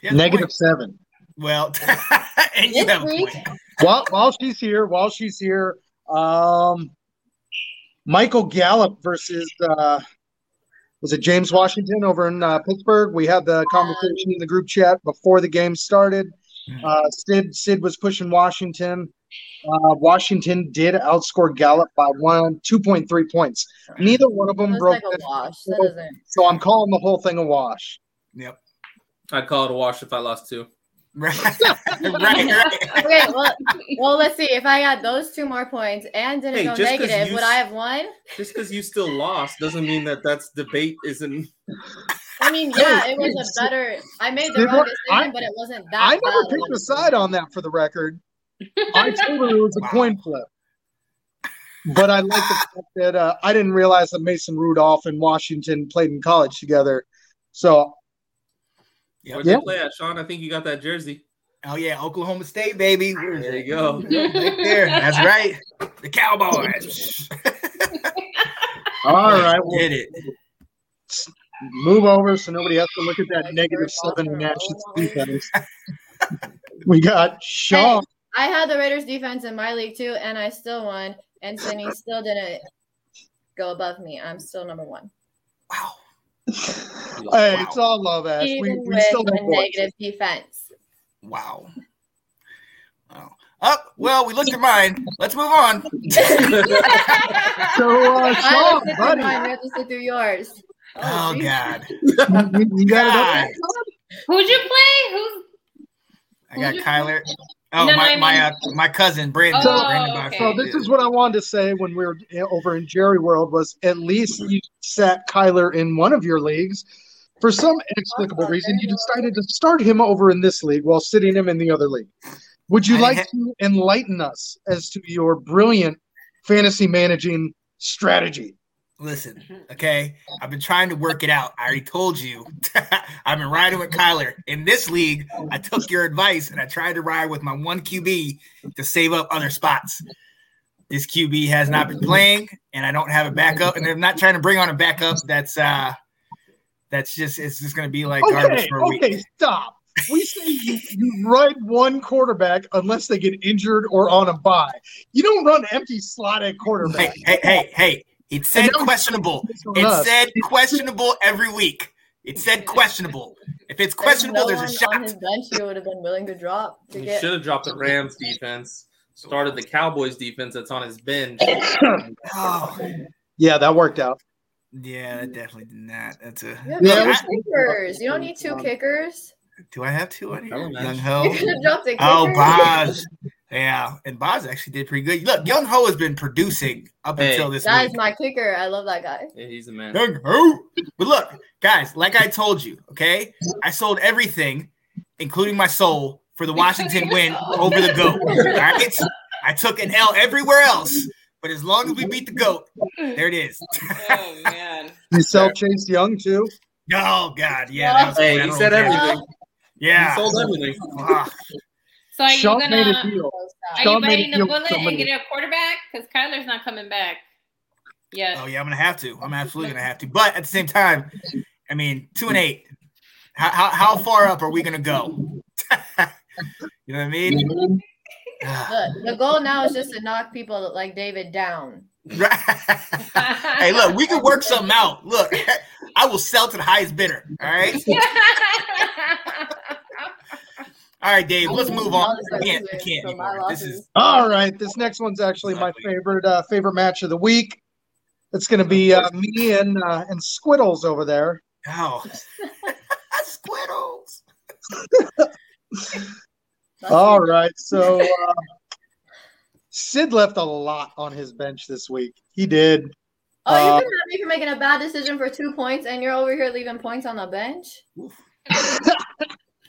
yeah, Negative seven. Well, <laughs> and you This have a week- point. while while she's here, while she's here, um, Michael Gallup versus uh, was it James Washington over in uh, Pittsburgh? We had the conversation in the group chat before the game started. Uh, Sid Sid was pushing Washington. Uh, Washington did outscore Gallup by one two point three points. Neither one of them That's broke. like a the- wash. That so I'm calling the whole thing a wash. Yep. I'd call it a wash if I lost two. Right. right. <laughs> <laughs> Right. Okay, well, well, let's see. If I got those two more points and didn't Hey, go just 'cause negative, you would I have won? Just because you still lost doesn't mean that that's debate isn't. I mean, yeah, it was a better. I made the Did wrong decision, I- but it wasn't that. I never bad picked of a a side on that for the record. I told her it was a Wow. coin flip. But I like the fact that uh, I didn't realize that Mason Rudolph and Washington played in college together. So Where'd Yeah. you play at, Sean? I think you got that jersey. Oh yeah, Oklahoma State, baby. There you go. Right there. <laughs> That's right. The Cowboys. <laughs> all right, we'll Did it. move over so nobody has to look at that negative seven Nash's defense. <laughs> We got Sean. I had the Raiders defense in my league too, and I still won. And Cindy still didn't go above me. I'm still number one, Wow. Hey, it's all love, Ash. We, even we with still a have points. negative defense. Wow. Wow. Up. well, we looked at mine. Let's move on. <laughs> So, uh, I Sean, looked at buddy, mine. We have to sit through yours. Oh geez. God. you, you got it. God. Who'd you play? Who's I got Kyler. Oh, No, no, my I my mean- uh, my cousin Brandon. Oh, Brandon okay. So this is what I wanted to say when we were over in Jerry World was at least you sat Kyler in one of your leagues. For some inexplicable reason, you decided to start him over in this league while sitting him in the other league. Would you like ha- to enlighten us as to your brilliant fantasy managing strategy? Listen, okay. I've been trying to work it out. I already told you. <laughs> I've been riding with Kyler. In this league, I took your advice and I tried to ride with my one QB to save up other spots. This QB has not been playing, and I don't have a backup. And I'm not trying to bring on a backup. That's uh that's just it's just gonna be like garbage Okay, for a week. okay, stop. We say you, you ride one quarterback unless they get injured or on a bye. You don't run empty slot at quarterback. Hey, hey, hey, hey. It said And that was- questionable. It us. said questionable every week. It said questionable. If it's questionable, there's, there's no a one on his shot. bench you would have been willing to drop to You get. should have dropped the Rams defense. Started the Cowboys defense that's on his bench. <coughs> Oh, Yeah, that worked out. yeah, that definitely did not. That's a. You have Yeah, two it kickers. You don't need two <laughs> kickers. Do I have two on here? Young You Ho. could have dropped a oh, kicker. Oh, Boz. Yeah, and Boz actually did pretty good. Look, Young Ho has been producing up Hey. until this That is week. my kicker. I love that guy. Yeah, he's a man. Young Ho. But look, guys, like I told you, okay, I sold everything, including my soul, for the Washington win over the goat. All right, I took an L everywhere else, but as long as we beat the goat, there it is. oh <laughs> man. You sell Chase Young too? Oh God, yeah. Hey, he said everything. Yeah. He sold everything. So are you Sean made a gonna deal. Are Sean you made a the deal with bullet and somebody. get a quarterback? Because Kyler's not coming back. Yeah. Oh yeah, I'm gonna have to. I'm absolutely gonna have to. But at the same time, I mean, two and eight. How how, how far up are we gonna go? <laughs> you know what I mean? The, the goal now is just to knock people like David down. <laughs> Hey, look, we can work something out. Look, <laughs> I will sell to the highest bidder. All right. All right, Dave. Let's move on. We can't. We can't anymore. This is All right, this next one's actually my favorite uh, favorite match of the week. It's going to be uh, me and uh, and Squiddles over there. oh, <laughs> <laughs> squiddles. <laughs> All right, so uh, Sid left a lot on his bench this week. He did. Oh, you Uh, can have me for making a bad decision for two points, and you're over here leaving points on the bench.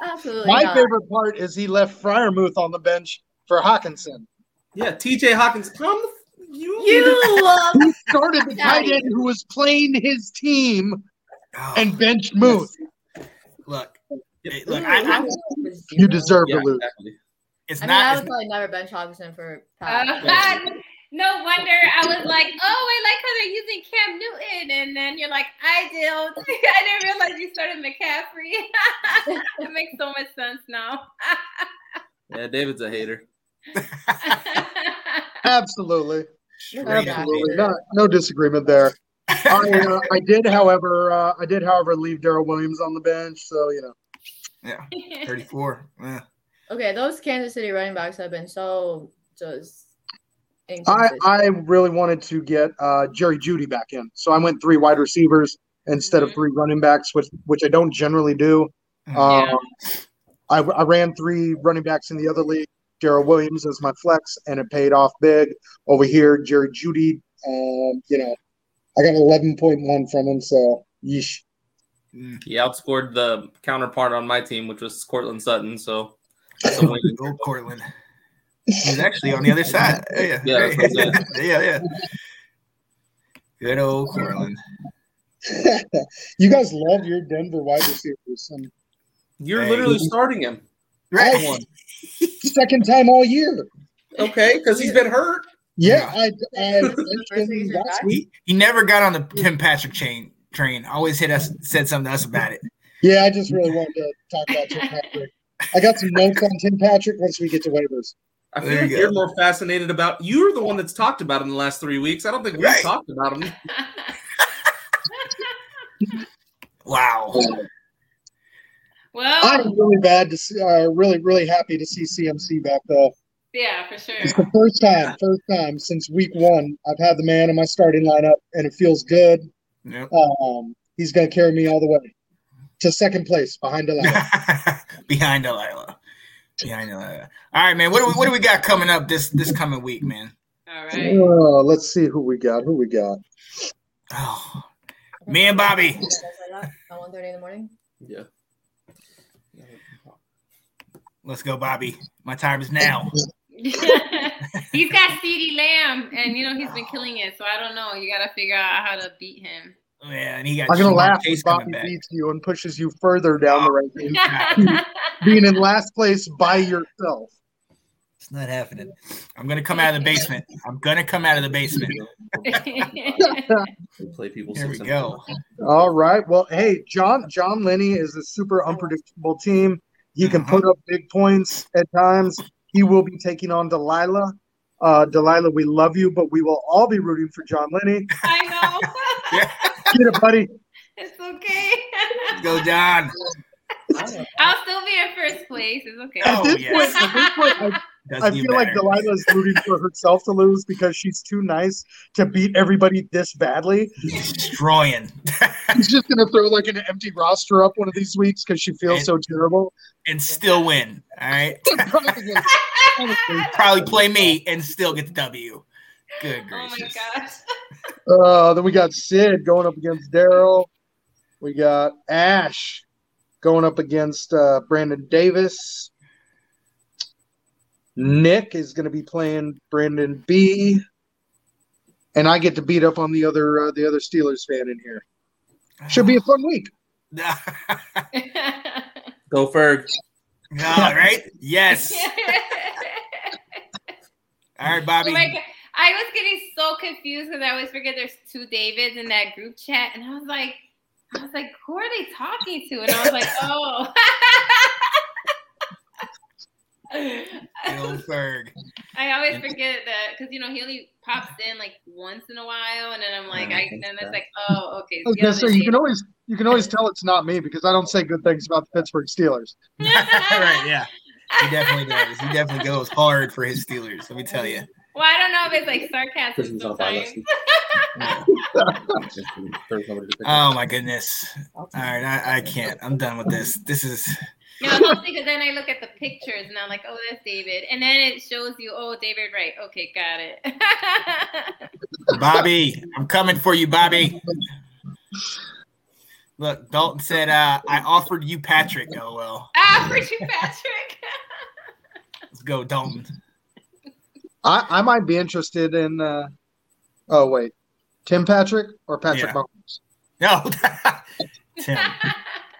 Absolutely My not. favorite part is he left Freiermuth on the bench for Hockenson. Yeah, TJ Hawkins. Calm the f- you. You <laughs> love He started the tight end who was playing his team Oh, and benched Muth. look, hey, look. I, I, You deserve Yeah, to lose. exactly. it's I mean, I would It's, probably never bench Hockenson for Uh, <laughs> Pat. No wonder I was like, oh, I like how they're using Cam Newton, and then you're like, I don't. <laughs> I didn't realize you started McCaffrey. <laughs> it makes so much sense now. Yeah, David's a hater. <laughs> Absolutely. Straight up. Absolutely. No, no disagreement there. I, uh, I did, however, uh, I did, however, leave Darrel Williams on the bench. So you know, Yeah, 34. Yeah. Okay, those Kansas City running backs have been so just. I. I really wanted to get uh, Jerry Jeudy back in, so I went three wide receivers instead of Mhm. three running backs, which which I don't generally do. Mhm. Um, I, I ran three running backs in the other league. Darrel Williams as my flex, and it paid off big. Over here, Jerry Jeudy, um, you know, I got eleven point one from him. So, yeesh. Mm. He outscored the counterpart on my team, which was Courtland Sutton. So <laughs> that's. Go Courtland. He's actually on the other side. <laughs> Yeah, Yeah, yeah, that's what I'm yeah, yeah. Good old Courtland. <laughs> you guys love your Denver wide receivers. And You're Hey. literally starting him. Right. Come <laughs> second time all year. Okay, because he's been hurt. Yeah, I, I First mentioned season last back. week. He, he never got on the Tim Patrick chain train. Always hit us, said something to us about it. Yeah, I just really wanted to talk about Tim Patrick. I got some notes on Tim Patrick once we get to waivers. I feel There like you you're more fascinated about. You're the one that's talked about him the last three weeks. I don't think we've Right. talked about him. <laughs> Wow. well, I'm really bad to see, uh, really, really happy to see CMC back though. yeah, for sure. It's the first time, first time since week one I've had the man in my starting lineup, and it feels good. Yep. Um, he's going to carry me all the way to second place behind Delilah. <laughs> Behind Delilah. Behind know. All right, man. What do we what do we got coming up this this coming week, man? All right. Oh, let's see who we got. Who we got? Oh, me and Bobby. At 1.30 in the morning. Yeah. Let's go, Bobby. My time is now. <laughs> he's got CeeDee Lamb, and you know he's been killing it. So I don't know. You got to figure out how to beat him. Yeah, and he got I'm going to laugh Chase if Bobby beats you and pushes you further down the ranking, <laughs> being in last place by yourself. It's not happening. I'm gonna come out of the basement. I'm gonna come out of the basement. <laughs> Play people. Here we go. All right. Well, hey, John John Lenny is a super unpredictable team. He can put up big points at times. He will be taking on Delilah. Uh, Delilah, we love you, but we will all be rooting for John Lenny. I know. Yeah. <laughs> Get it, buddy. it's okay. Let's go, John. I'll still be in first place. It's okay. Oh, At this yes. point, at this point, I, I feel like better. Delilah is rooting for herself to lose because she's too nice to beat everybody this badly. destroying She's just gonna throw like an empty roster up one of these weeks because she feels so terrible. and still win. All right. <laughs> Honestly. Probably play me and still get the W. Good <laughs> Oh my gracious. gosh. <laughs> Uh, then we got Sid going up against Daryl. We got Ash going up against uh, Brandon Davis. Nick is going to be playing Brandon B. And I get to beat up on the other uh, the other Steelers fan in here. Should be a fun week. <laughs> Go Ferg. All right. Yes. All right, Oh Bobby. my God. I was getting so confused because I always forget there's two Davids in that group chat, and I was like, I was like, who are they talking to? And I was like, <laughs> oh. Bill Ferg. I always forget that because you know he only pops in like once in a while, and then I'm like, I then it's like, oh, okay. I was gonna say you can always you can always tell it's not me because I don't say good things about the Pittsburgh Steelers. <laughs> <laughs> right. Yeah. He definitely does. He definitely goes hard for his Steelers. Let me tell you. Well, I don't know if it's like sarcasm Christian's on fire. sometimes. <laughs> Oh my goodness. All right, I, I can't. I'm done with this. This is You know, mostly because then I look at the pictures and I'm like, oh, that's David, and then it shows you, oh, David, right? Okay, got it. <laughs> Bobby. I'm coming for you, Bobby. Look, Dalton said uh, I offered you Patrick. Oh well. ah, for you, Patrick. <laughs> Let's go, Dalton. I, I might be interested in uh oh wait. Tim Patrick or Patrick Yeah. Mahomes? No. <laughs> Tim.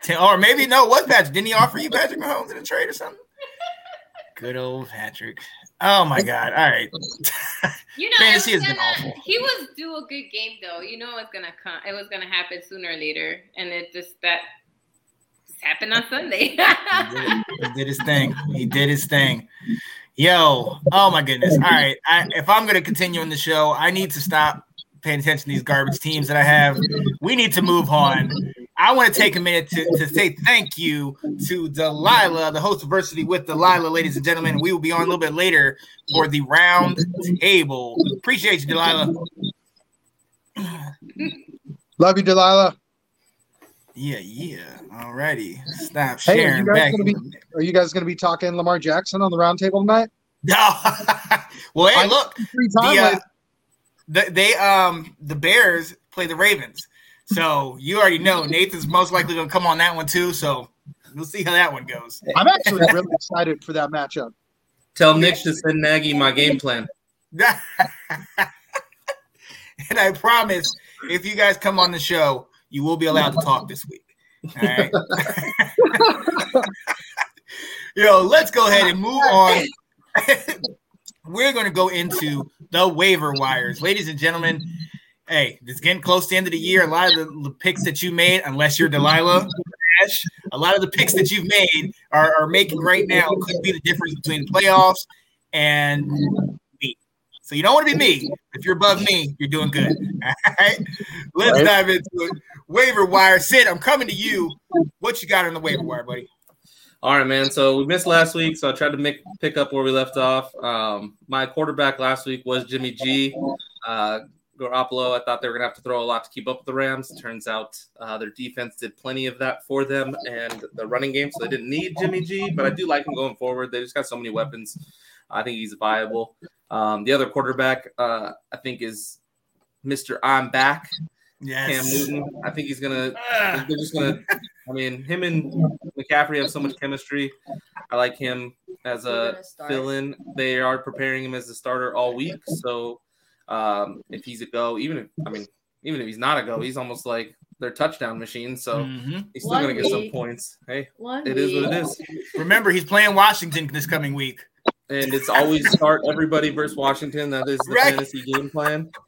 Tim. Or maybe no, it was Patrick. Didn't he offer you Patrick Mahomes in a trade or something? Good old Patrick. Oh my God! All right. <laughs> You know, Fantasy it was has been gonna, awful. he was do a good game though. You know, it's gonna come. It was gonna happen sooner or later, and it just that just happened on Sunday. he, did. He did his thing. He did his thing. Yo, oh my goodness. All right. I, if I'm going to continue in the show, I need to stop paying attention to these garbage teams that I have. We need to move on. I want to take a minute to, to say thank you to Delilah, the host of Diversity with Delilah, ladies and gentlemen. We will be on a little bit later for the round table. Appreciate you, Delilah. Love you, Delilah. Yeah, yeah. Alrighty. Stop Hey, are sharing you guys back. gonna be are you guys gonna be talking Lamar Jackson on the roundtable tonight? <laughs> No. well, hey, I- look. Free The, uh, the, they um the Bears play the Ravens, so you already know Nathan's most likely going to come on that one too. So we'll see how that one goes. I'm actually really <laughs> excited for that matchup. Tell Nick to send Nagy my game plan. <laughs> and I promise, if you guys come on the show, you will be allowed to talk this week. All right. <laughs> Yo, let's go ahead and move on. <laughs> We're going to go into the waiver wires, ladies and gentlemen. Hey, it's getting close to the end of the year. A lot of the, the picks that you made, unless you're Delilah, Ash, a lot of the picks that you've made are, are making right now could be the difference between playoffs and me. So you don't want to be me. If you're above me, you're doing good. <laughs> All right. Let's Right. dive into it. Waiver wire. Sid, I'm coming to you. What you got on the waiver wire, buddy? All right, man. So we missed last week, so I tried to make pick up where we left off. Um, my quarterback last week was Jimmy G. Uh, Garoppolo, I thought they were gonna have to throw a lot to keep up with the Rams. Turns out uh, their defense did plenty of that for them, and the running game, so they didn't need Jimmy G. But I do like him going forward. They just got so many weapons. I think he's viable. Um, the other quarterback, uh, I think, is Mr. I'm back, Cam Newton. I think he's gonna Ah. they're just gonna. <laughs> I mean, him and McCaffrey have so much chemistry. I like him as a gonna fill-in. They are preparing him as a starter all week. So, um, if he's a go, even if I mean, even if he's not a go, he's almost like their touchdown machine. So Mhm. he's still One gonna get some points. Hey, One it is what it week. is, Remember, he's playing Washington this coming week. and it's always start everybody versus Washington. That is the Right. fantasy game plan. <laughs>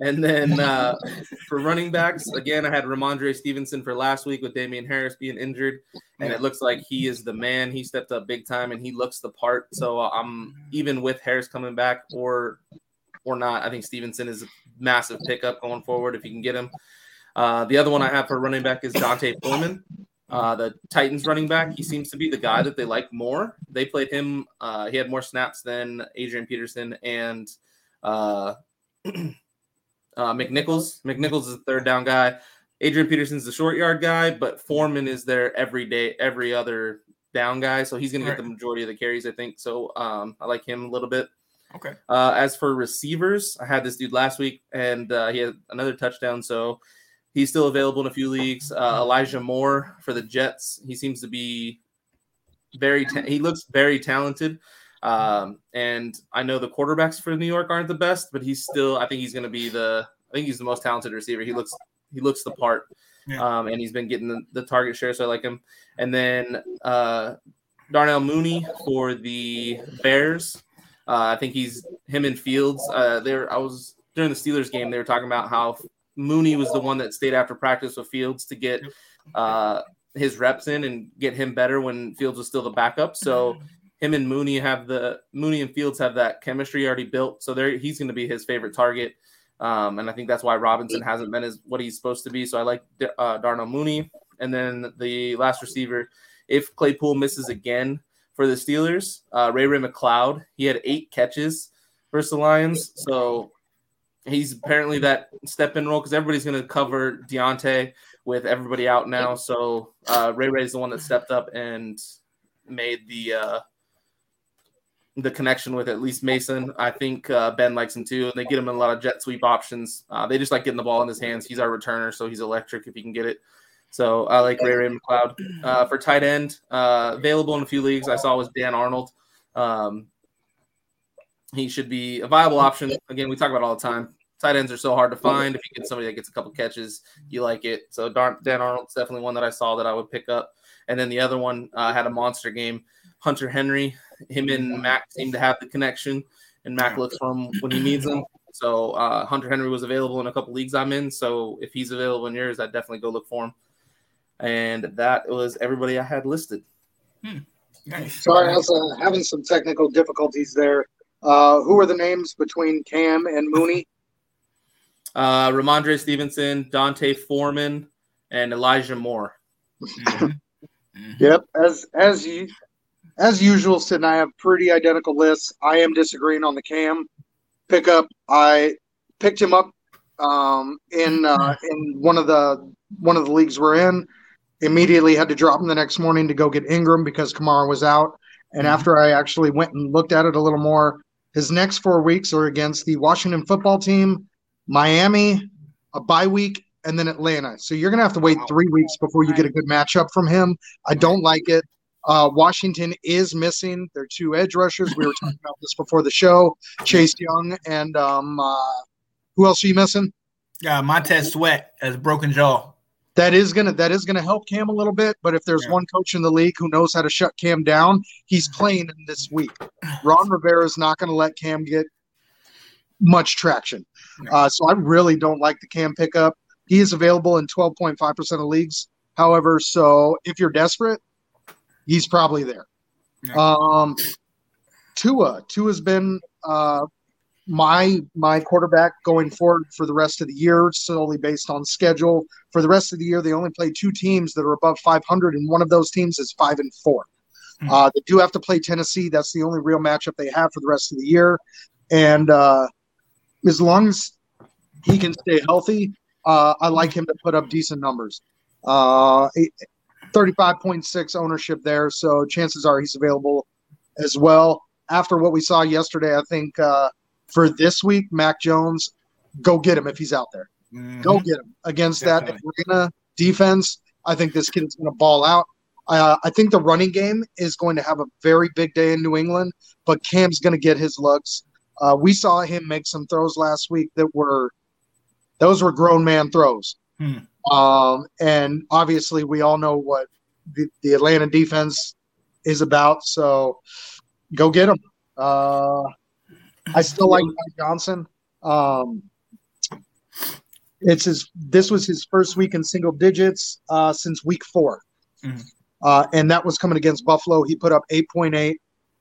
And then uh, <laughs> for running backs, again, I had Rhamondre Stevenson for last week with Damien Harris being injured, and it looks like he is the man. He stepped up big time, and he looks the part. So I'm even with Harris coming back or or not. I think Stevenson is a massive pickup going forward if you can get him. Uh, the other one I have for running back is D'Onta Foreman, uh, the Titans running back. He seems to be the guy that they like more. They played him. Uh, he had more snaps than Adrian Peterson and. Uh, <clears throat> uh, McNichols. McNichols is the third down guy. Adrian Peterson's the short yard guy, but Foreman is their every day, every other down guy. So he's going to get Right. the majority of the carries, I think. So um, I like him a little bit. Okay. Uh, as for receivers, I had this dude last week, and uh, he had another touchdown. So he's still available in a few leagues. Uh, Elijah Moore for the Jets. He seems to be very. Ta- he looks very talented. Um, and I know the quarterbacks for New York aren't the best, but he's still. I think he's going to be the. I think he's the most talented receiver. He looks. He looks the part. Yeah. Um, and he's been getting the, the target share, so I like him. And then uh, Darnell Mooney for the Bears. Uh, I think he's him and Fields. Uh, there, I was during the Steelers game. They were talking about how Mooney was the one that stayed after practice with Fields to get uh, his reps in and get him better when Fields was still the backup. So him and Mooney have the Mooney and Fields have that chemistry already built. So there, he's going to be his favorite target. Um, and I think that's why Robinson hasn't been as what he's supposed to be. So I like uh, Darnell Mooney. And then the last receiver, if Claypool misses again for the Steelers, uh, Ray Ray McCloud, he had eight catches versus the Lions. So he's apparently that step in role because everybody's going to cover Diontae with everybody out now. So uh, Ray Ray is the one that stepped up and made the uh, the connection with at least Mason. I think uh, Ben likes him too, and they get him in a lot of jet sweep options. Uh, they just like getting the ball in his hands. He's our returner, so he's electric if he can get it. So I like Ray Ray McCloud uh, for tight end. Uh, available in a few leagues. I saw was Dan Arnold. Um, he should be a viable option. Again, we talk about all the time. Tight ends are so hard to find. If you get somebody that gets a couple catches, you like it. So Dan Arnold's definitely one that I saw that I would pick up. And then the other one uh, had a monster game. Hunter Henry. Him and Mac seem to have the connection, and Mac looks for him when he needs him. So uh, Hunter Henry was available in a couple leagues I'm in. So if he's available in yours, I'd definitely go look for him. And that was everybody I had listed. Nice. Sorry, I was uh, having some technical difficulties there. Uh, who are the names between Cam and Mooney? Uh, Rhamondre Stevenson, D'Onta Foreman, and Elijah Moore. Mhm. <laughs> Mhm. Yep, as as you as usual, Sid and I have pretty identical lists. I am disagreeing on the Cam pickup. I picked him up um, in uh, in one of the one of the leagues we're in. Immediately had to drop him the next morning to go get Ingram because Kamara was out. And Mhm. after I actually went and looked at it a little more, his next four weeks are against the Washington football team, Miami, a bye week, and then Atlanta. So you're gonna have to wait three weeks before you get a good matchup from him. I don't like it. Uh, Washington is missing their two edge rushers. We were talking about this before the show. Chase Young and um, uh, who else are you missing? Yeah, Montez Sweat has broken jaw. That is gonna that is gonna help Cam a little bit. But if there's Yeah. one coach in the league who knows how to shut Cam down, he's playing in this week. Ron Rivera is not gonna let Cam get much traction. Uh, so I really don't like the Cam pickup. He is available in 12.5% of leagues. However, so if you're desperate, he's probably there. Um, Tua, Tua's been uh, my my quarterback going forward for the rest of the year, solely based on schedule. For the rest of the year, they only play two teams that are above 500, and one of those teams is five and four. Hmm. Uh, they do have to play Tennessee. That's the only real matchup they have for the rest of the year. And uh, as long as he can stay healthy, uh, I like him to put up decent numbers. Uh, eight- 35.6 ownership there, so chances are he's available as well. After what we saw yesterday, I think uh, for this week, Mac Jones, go get him if he's out there. Mhm. Go get him against that Definitely. Atlanta defense. I think this kid is going to ball out. Uh, I think the running game is going to have a very big day in New England, but Cam's going to get his looks. Uh, we saw him make some throws last week that were those were grown man throws. Hmm. Um, and obviously, we all know what the, the Atlanta defense is about. So go get them. Uh, I still like Mike Johnson. Um, it's his. This was his first week in single digits uh, since week 4 Mhm. uh, and that was coming against Buffalo. He put up eight point eight,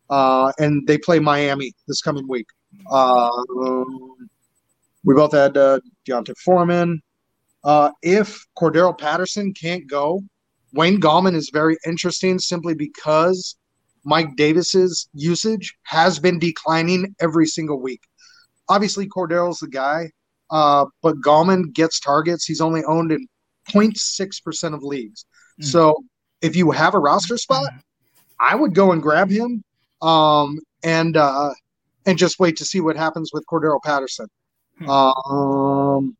uh, and they play Miami this coming week. Um, we both had uh, D'Onta Foreman. Uh, if Cordarrelle Patterson can't go, Wayne Gallman is very interesting simply because Mike Davis's usage has been declining every single week. Obviously, Cordarrelle's the guy, uh, but Gallman gets targets. He's only owned in 0.6% of leagues. Mm. So if you have a roster spot, I would go and grab him um, and uh, and just wait to see what happens with Cordarrelle Patterson. Hmm. Um,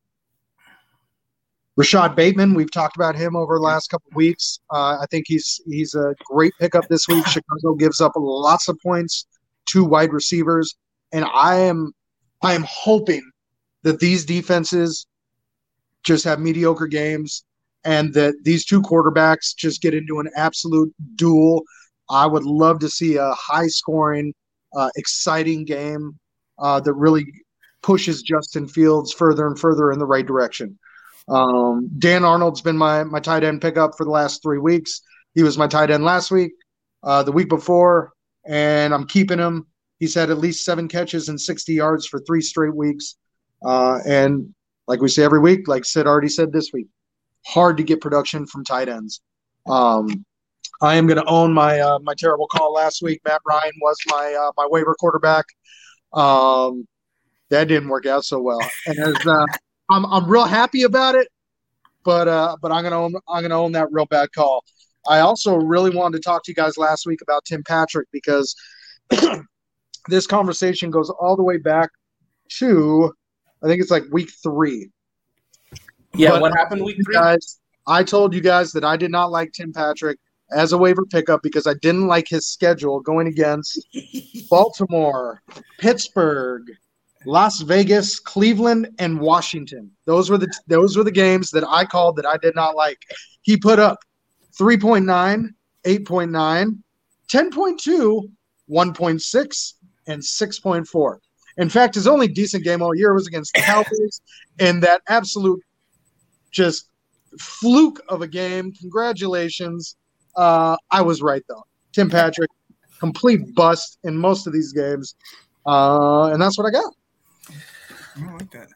Rashod Bateman, we've talked about him over the last couple weeks. Uh, I think he's he's a great pickup this week. <laughs> Chicago gives up lots of points to wide receivers, and I am I am hoping that these defenses just have mediocre games and that these two quarterbacks just get into an absolute duel. I would love to see a high scoring, uh, exciting game uh, that really pushes Justin Fields further and further in the right direction. Um, Dan Arnold's been my my tight end pickup for the last three weeks. He was my tight end last week, uh, the week before, and I'm keeping him. He's had at least seven catches and 60 yards for three straight weeks. Uh, and like we say every week, like Sid already said this week, hard to get production from tight ends. Um, I am going to own my uh, my terrible call last week. Matt Ryan was my uh, my waiver quarterback. Um, that didn't work out so well, and as, uh, I'm I'm real happy about it. But uh, but I'm gonna own I'm gonna own that real bad call. I also really wanted to talk to you guys last week about Tim Patrick because <clears throat> this conversation goes all the way back to I think it's like week three. Yeah, But- what happened week three? guys, I told you guys that I did not like Tim Patrick as a waiver pickup because I didn't like his schedule going against <laughs> Baltimore, Pittsburgh, Las Vegas, Cleveland, and Washington. Those were the those were the games that I called that I did not like. He put up 3.9, 8.9, 10.2, 1.6, and 6.4. In fact, his only decent game all year was against the Cowboys, and that absolute just fluke of a game. Congratulations. Uh, I was right though. Tim Patrick, complete bust in most of these games, uh, and that's what I got. I like that.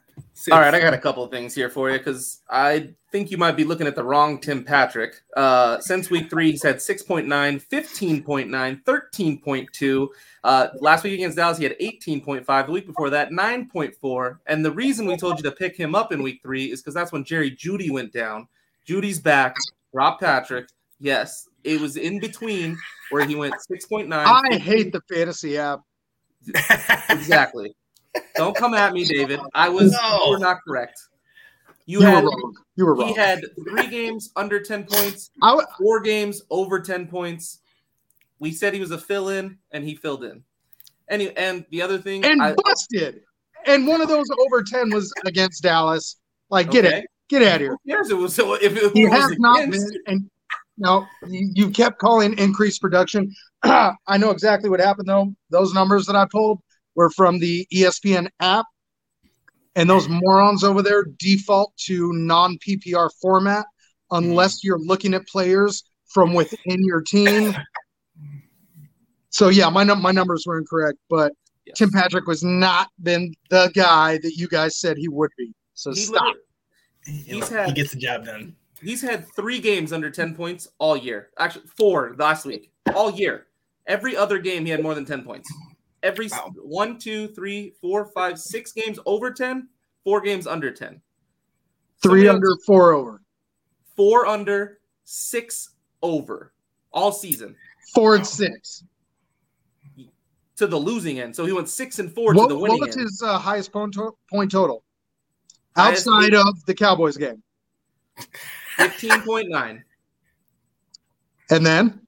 All right, I got a couple of things here for you because I think you might be looking at the wrong Tim Patrick. Uh, since week three, he's had 6.9, 15.9, 13.2. Uh, last week against Dallas, he had 18.5. The week before that, 9.4. And the reason we told you to pick him up in week three is because that's when Jerry Jeudy went down. Jeudy's back, Rob Patrick. Yes, it was in between where he went 6.9. I hate the fantasy app. exactly. Don't come at me, David. I was No. you were not correct. You, You, had were wrong. You were he wrong. had three games under 10 points, I w- four games over 10 points. We said he was a fill-in, and he filled in. Any and the other thing, and I, busted. And one of those over 10 was against Dallas. Like, get Okay. it. Get out of here. Yes. It was so if it He was has not against- been. And no, you, you kept calling increased production. <clears throat> I know exactly what happened, though. Those numbers that I pulled were from the ESPN app. And those mm-hmm. morons over there default to non PPR format unless mm. you're looking at players from within your team. So yeah, my num- my numbers were incorrect, but Yes. Tim Patrick was not been the guy that you guys said he would be. So He stop. literally- He's had- he gets the job done. He's had three games under 10 points all year. Actually, four last week, all year. Every other game, he had more than 10 points. Every Wow. one, two, three, four, five, six games over 10, four games under 10. Three Somebody under, else- four over. four under, six over all season Four and six. to the losing end. So he went six and four What, to the winning end. what was end. his uh, highest point, to- point total? Highest Outside point- of the Cowboys game. 15.9, And then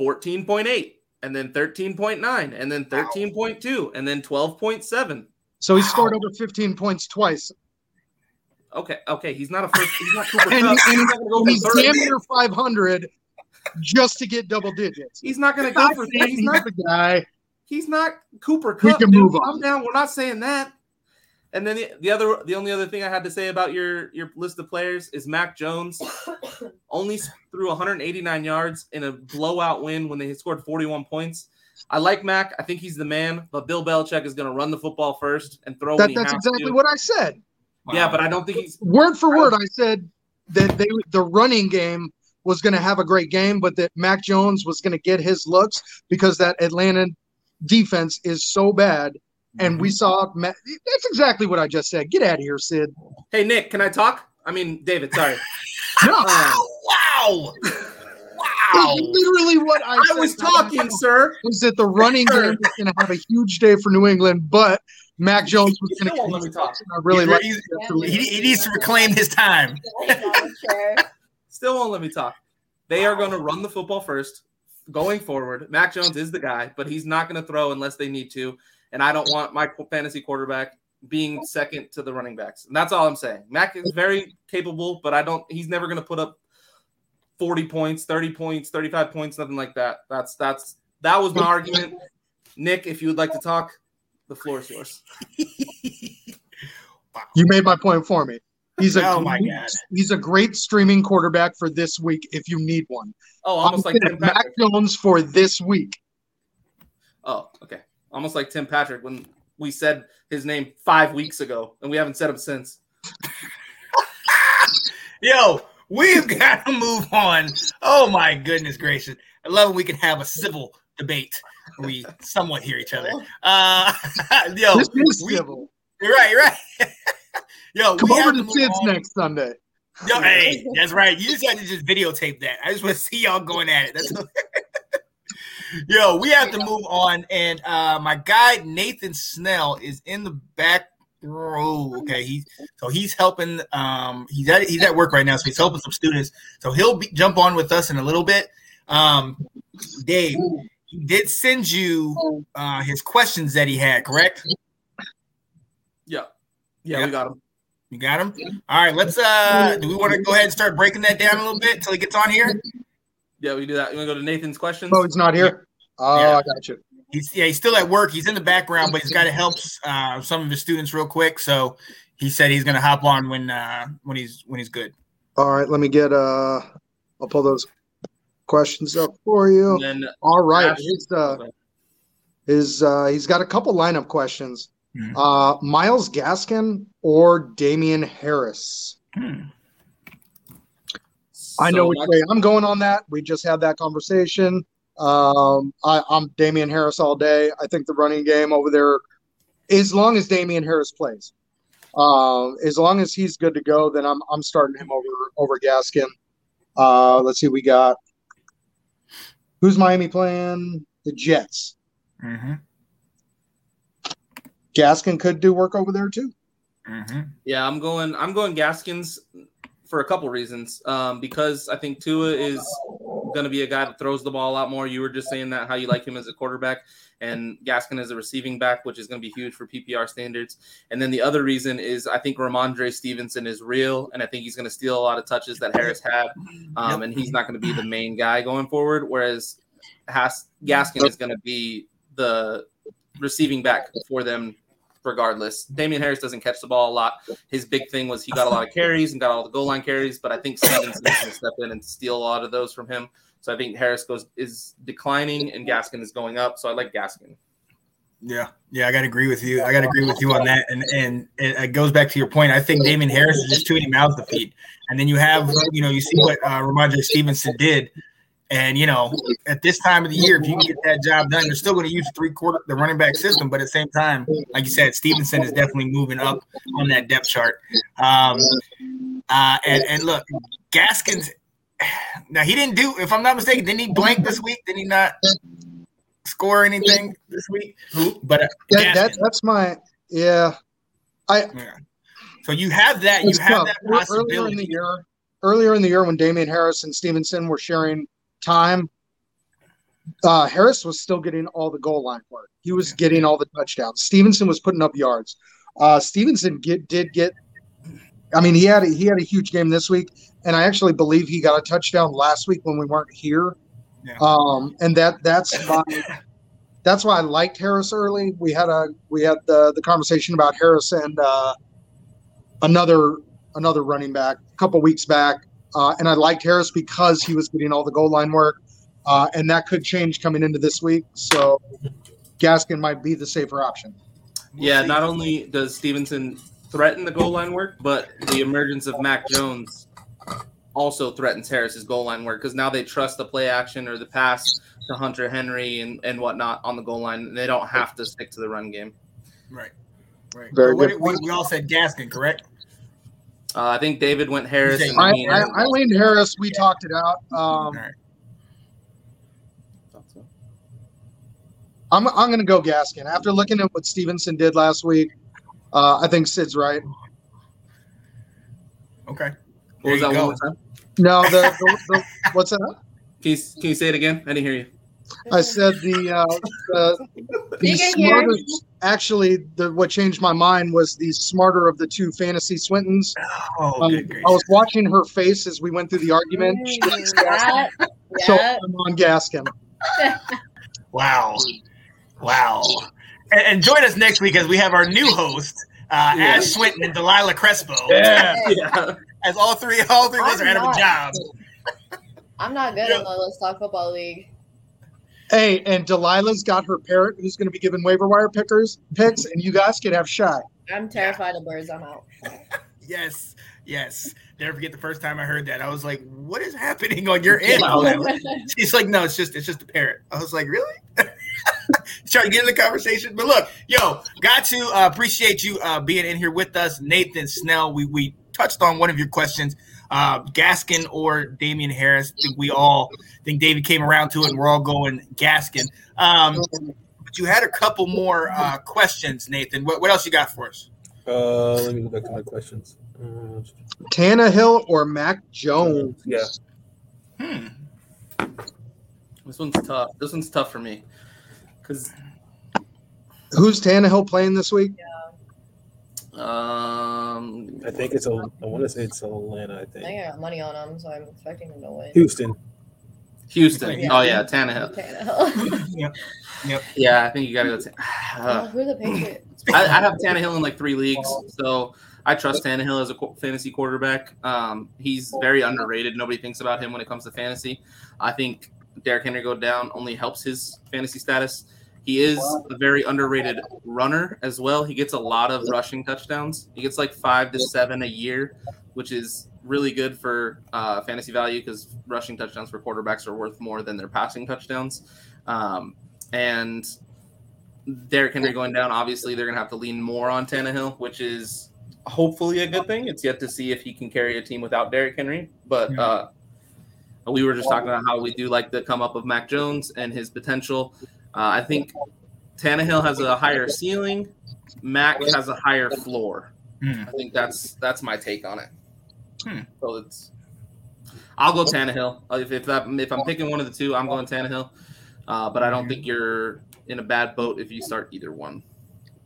14.8, and then 13.9, and then 13.2, and then 12.7. so he Wow. scored over 15 points twice. Okay, okay, he's not a first. He's not Cooper <laughs> And, Kupp. and He's go he's damn near 500 just to get double digits. He's not going to go for. He's He's not. the guy. He's not Cooper Kupp. We can dude. move on. Calm down. We're not saying that. And then the, the other, the only other thing I had to say about your your list of players is Mac Jones <coughs> only threw 189 yards in a blowout win when they scored 41 points. I like Mac. I think he's the man, but Bill Belichick is going to run the football first and throw That, when he that's has exactly to. what I said. Yeah, but I don't think he's. Word for word, I said that they the running game was going to have a great game, but that Mac Jones was going to get his looks because that Atlanta defense is so bad. And Mm-hmm. we saw Matt, that's exactly what I just said. Get out of here, Sid. Hey Nick, can I talk? I mean David. Sorry. <laughs> No, Um, wow, wow. literally what I, I said. was talking, sir. was that the running game was going to have a huge day for New England, but Mac Jones was You going still won't let me talk. I really like. He, he needs to reclaim his time. <laughs> Still won't let me talk. They are going to run the football first going forward. Mac Jones is the guy, but he's not going to throw unless they need to. And I don't want my fantasy quarterback being second to the running backs. And that's all I'm saying. Mac is very capable, but I don't. He's never going to put up 40 points, 30 points, 35 points, nothing like that. That's that's that was my argument. Nick, if you would like to talk, the floor is yours. <laughs> You made my point for me. He's a Oh my great- God. he's a great streaming quarterback for this week if you need one. Oh, almost I'm like saying Mac Jones for this week. Oh, okay. Almost like Tim Patrick when we said his name five weeks ago, and we haven't said him since. <laughs> Yo, we've got to move on. Oh my goodness gracious! I love when we can have a civil debate. where We somewhat hear each other. Uh, <laughs> yo, this is we- civil. you're right, you're right. <laughs> yo, Come we over to to move Sid's on. next Sunday. Yo, hey, that's right. You just have to just videotape that. I just want to see y'all going at it. That's yo. We have to move on, and uh, my guy Nathan Snell is in the back row. Okay, he's so he's helping. Um, he's at he's at work right now, so he's helping some students. So he'll be, jump on with us in a little bit. Um, Dave, he did send you uh, his questions that he had, correct? Yeah. Yeah, Yeah. we got him. You got him. All right, let's. uh Do we want to go ahead and start breaking that down a little bit until he gets on here? Yeah, we do that. You want to go to Nathan's questions? Oh, he's not here. Oh, Yeah. I got you. He's yeah, he's still at work. He's in the background, but he's got to help uh, some of his students real quick. So he said he's gonna hop on when uh, when he's when he's good. All right, let me get. Uh, I'll pull those questions up for you. And then All right, Ash- his uh, his uh, he's got a couple lineup questions. Mhm. Uh, Myles Gaskin or Damien Harris? Hmm. I know So which way I'm going on that. We just had that conversation. Um, I, I'm Damien Harris all day. I think the running game over there, as long as Damien Harris plays, um, as long as he's good to go, then I'm I'm starting him over over Gaskin. Uh, let's see, we got who's Miami playing? The Jets. Mm-hmm. Gaskin could do work over there too. Mm-hmm. Yeah, I'm going. I'm going Gaskins for a couple reasons. Um, because I think Tua is going to be a guy that throws the ball a lot more. You were just saying that how you like him as a quarterback, and Gaskin as a receiving back, which is going to be huge for PPR standards. And then the other reason is I think Rhamondre Stevenson is real, and I think he's going to steal a lot of touches that Harris had, um, and he's not going to be the main guy going forward. Whereas Has- Gaskin is going to be the receiving back for them regardless. Damien Harris doesn't catch the ball a lot. His big thing was he got a lot of carries and got all the goal line carries, but I think Stevenson's going to step in and steal a lot of those from him. So I think Harris goes is declining and Gaskin is going up. So I like Gaskin. Yeah, yeah, I got to agree with you. I got to agree with you on that. And and it, goes back to your point. I think Damien Harris is just too many mouths to feed. And then you have, you know, you see what uh, Rhamondre Stevenson did. And you know, at this time of the year, if you can get that job done, they're still going to use three quarter the running back system. But at the same time, like you said, Stevenson is definitely moving up on that depth chart. Um, uh, and and look, Gaskins. <sighs> Now he didn't do, if I'm not mistaken, didn't he blank this week? Did he not score anything this week? But uh, That, that that's my yeah. I Yeah. So you have that. You have tough. that Ear- Earlier in the year, earlier in the year when Damien Harris and Stevenson were sharing time, uh, Harris was still getting all the goal line work. He was getting all the touchdowns. Stevenson was putting up yards. Uh, Stevenson get, did get. I mean, he had a, he had a huge game this week, and I actually believe he got a touchdown last week when we weren't here. Yeah. Um, and that that's my that's why I liked Harris early. We had a we had the the conversation about Harris and uh, another another running back a couple weeks back, uh, and I liked Harris because he was getting all the goal line work, uh, and that could change coming into this week. So Gaskin might be the safer option. Yeah, not only does Stevenson threaten the goal line work, but the emergence of Mac Jones also threatens Harris's goal line work because now they trust the play action or the pass to Hunter Henry and, and whatnot on the goal line. They don't have to stick to the run game. Right. Right. Very So what good did- we, we all said Gaskin, correct? Uh, I think David went Harris. And I, me I, Aaron I leaned Harris. We talked it out. Um, right. so. I'm I'm going to go Gaskin after looking at what Stevenson did last week. Uh, I think Sid's right. Okay. What was that you one more go. time? No, the, the, the what's that? Can you, can you say it again? I didn't hear you. I said the uh, the, <laughs> the You can hear. smarter. Actually, the what changed my mind was the smarter of the two fantasy Swintons. Oh, Um, good I was watching her face as we went through the argument. She likes Yeah, so. I'm on Gaskin. <laughs> Wow. Wow. And, and join us next week as we have our new host, uh, Yeah. Ash Swinton and Delilah Crespo. Yeah. yeah. As all three, all three of us are out of a I'm job. I'm not good Yeah. in the Let's Talk Football League. Hey, and Delilah's got her parrot who's going to be giving waiver wire pickers picks, and you guys can have shy. I'm terrified of birds. I'm out. <laughs> Yes. Yes. Never forget the first time I heard that. I was like, what is happening on your end? <laughs> She's like, no, it's just it's just a parrot. I was like, really? <laughs> Trying to get in the conversation, but look, yo, got to uh, appreciate you uh, being in here with us, Nathan Snell. We we touched on one of your questions, uh, Gaskin or Damien Harris. I think we all think David came around to it, and we're all going Gaskin. Um, but you had a couple more uh, questions, Nathan. What, what else you got for us? Uh, let me go back to my questions. Uh, Tannehill or Mac Jones? Yeah. Hmm. This one's tough. This one's tough for me because Who's Tannehill playing this week? Um, I think it's a. I want to say it's Atlanta. I I think think I got money on him, so I'm expecting him to win. Houston. Houston. Yeah. Oh yeah, Tannehill. <laughs> Tannehill. yep. Yep. Yeah, I think you gotta go. Ta- Oh, Uh, who are the Patriots? I, I have Tannehill in like three leagues, so I trust Tannehill as a fantasy quarterback. Um, he's very underrated. Nobody thinks about him when it comes to fantasy. I think Derrick Henry go down only helps his fantasy status. He is a very underrated runner as well. He gets a lot of rushing touchdowns. He gets like five to seven a year, which is really good for uh, fantasy value because rushing touchdowns for quarterbacks are worth more than their passing touchdowns. Um, and Derrick Henry going down, obviously they're going to have to lean more on Tannehill, which is hopefully a good thing. It's yet to see if he can carry a team without Derrick Henry, but uh, we were just talking about how we do like the come up of Mac Jones and his potential. Uh, I think Tannehill has a higher ceiling. Mac has a higher floor. Hmm. I think that's that's my take on it. Hmm. So it's I'll go Tannehill. Uh, If if, that, if I'm picking one of the two, I'm going Tannehill. Uh, but I don't think you're in a bad boat if you start either one.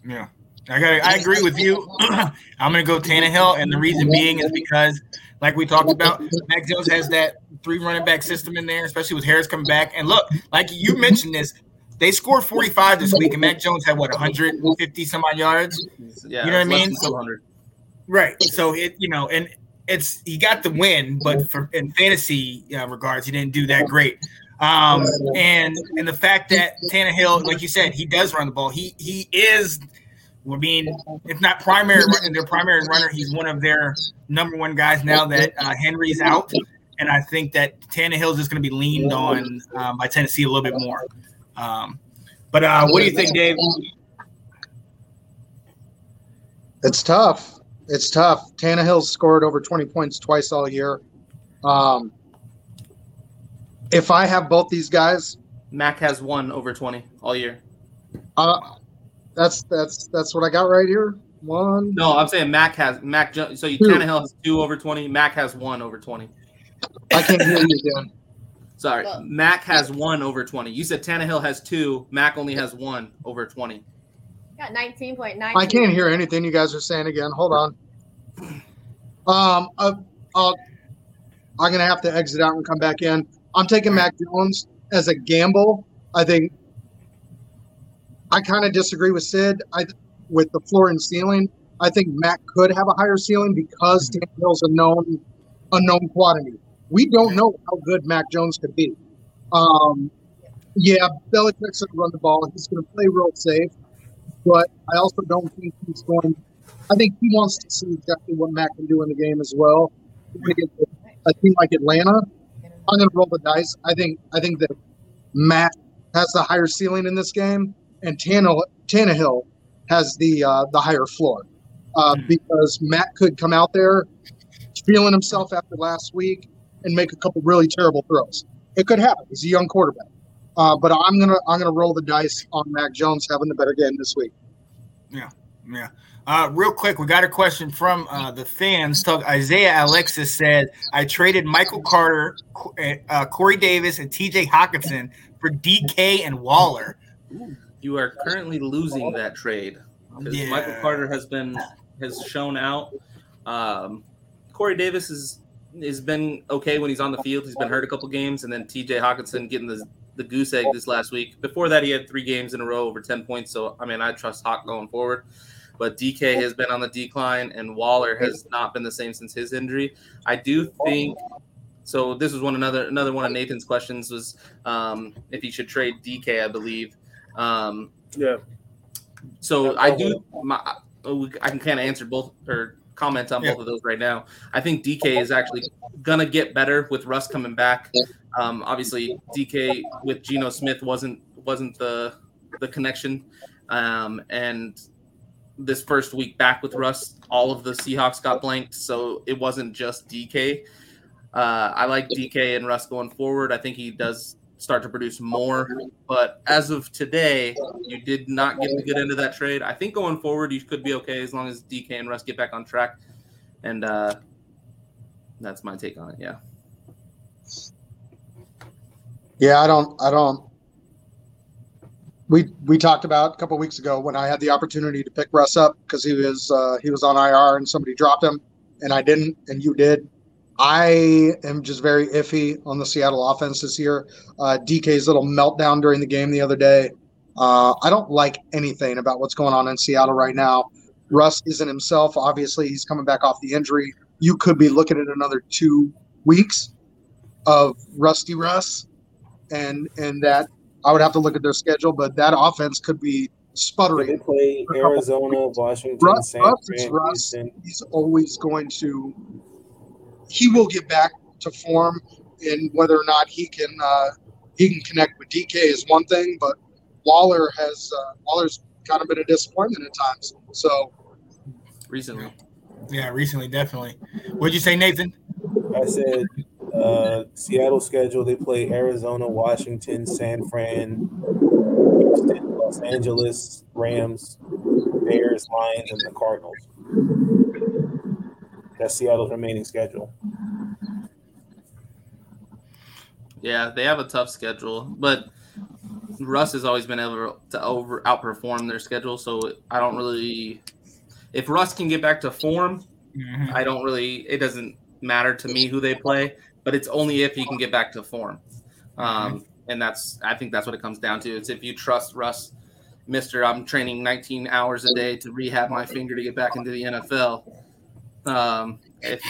Yeah, I got. I agree with you. <clears throat> I'm gonna go Tannehill, and the reason being is because, like we talked about, Mac Jones has that three running back system in there, especially with Harris coming back. And look, like you mentioned this, they scored 45 this week, and Mac <laughs> Jones had what 150 some odd yards. Yeah, You know what I mean? So- Right. So it, you know, and it's he got the win, but for in fantasy uh, regards, he didn't do that great. Um, and and the fact that Tannehill, like you said, he does run the ball. He he is. I mean, if not primary, run- their primary runner, he's one of their number one guys now that uh, Henry's out. And I think that Tannehill is just going to be leaned on um, by Tennessee a little bit more. Um, but uh, what do you think, Dave? It's tough. It's tough. Tannehill's scored over 20 points twice all year. Um, if I have both these guys, Mac has one over 20 all year. uh, that's that's that's what I got right here. One. No, I'm saying Mac has Mac. So you Two. Tannehill has two over 20. Mac has one over 20. I can't hear you again. Sorry, Well- Mac has one over 20. You said Tannehill has two. Mac only has one over 20. Got 19.9. I can't hear anything you guys are saying again. Hold on. Um, uh, uh, I'm gonna have to exit out and come back in. I'm taking Mac Jones as a gamble. I think I kind of disagree with Sid. I with the floor and ceiling. I think Mac could have a higher ceiling because Tannehill's a known unknown quantity. We don't know how good Mac Jones could be. Um, yeah, Belichick's going to run the ball. He's going to play real safe, but I also don't think he's going. I think he wants to see exactly what Mac can do in the game as well. A team like Atlanta, I'm going to roll the dice. I think I think that Mac has the higher ceiling in this game, and Tannehill, Tannehill has the uh, the higher floor uh, because Matt could come out there feeling himself after last week and make a couple really terrible throws. It could happen. He's a young quarterback, uh, but I'm gonna I'm gonna roll the dice on Mac Jones having the better game this week. Yeah. Uh, real quick, we got a question from uh, the fans. So Isaiah Alexis said, "I traded Michael Carter, uh, Corey Davis, and T.J. Hockenson for DK and Waller." You are currently losing that trade because Yeah. Michael Carter has been has shown out. Um, Corey Davis is has been okay when he's on the field. He's been hurt a couple games, and then T.J. Hockenson getting the the goose egg this last week. Before that, he had three games in a row over ten points. So I mean, I trust Hawk going forward. But DK has been on the decline, and Waller has not been the same since his injury. I do think. So this was one another another one of Nathan's questions was um, if he should trade DK. I believe. Um, Yeah. so I do. My, I can kind of answer both or comment on Yeah. both of those right now. I think DK is actually gonna get better with Russ coming back. Um, obviously, DK with Geno Smith wasn't wasn't the the connection, um, and this first week back with Russ, all of the Seahawks got blanked, so it wasn't just DK. Uh, I like DK and Russ going forward. I think he does start to produce more. But as of today, you did not get the good end of that trade. I think going forward, you could be okay as long as DK and Russ get back on track. And uh, that's my take on it. Yeah. Yeah, I don't. I don't. We we talked about a couple weeks ago when I had the opportunity to pick Russ up because he was uh, he was on IR and somebody dropped him and I didn't and you did. I am just very iffy on the Seattle offense this year. Uh, DK's little meltdown during the game the other day. Uh, I don't like anything about what's going on in Seattle right now. Russ isn't himself. Obviously, he's coming back off the injury. You could be looking at another two weeks of Rusty Russ, and and that I would have to look at their schedule, but that offense could be They sputtering. play Arizona, Washington, Russ, San Russ Fran, Russ. He's always going to. He will get back to form, and whether or not he can uh, he can connect with DK is one thing, but Waller has uh, Waller's kind of been a disappointment at times. So recently. Yeah, recently, definitely. What'd you say, Nathan? I said uh, Seattle schedule. They play Arizona, Washington, San Fran, Houston, Los Angeles, Rams, Bears, Lions, and the Cardinals. That's Seattle's remaining schedule. Yeah, they have a tough schedule, but Russ has always been able to over outperform their schedule. So I don't really. If Russ can get back to form, Mhm. I don't really. It doesn't matter to me who they play, but it's only if he can get back to form. Um, and that's I think that's what it comes down to. It's if you trust Russ, Mister. I'm training 19 hours a day to rehab my finger to get back into the NFL. Um, if,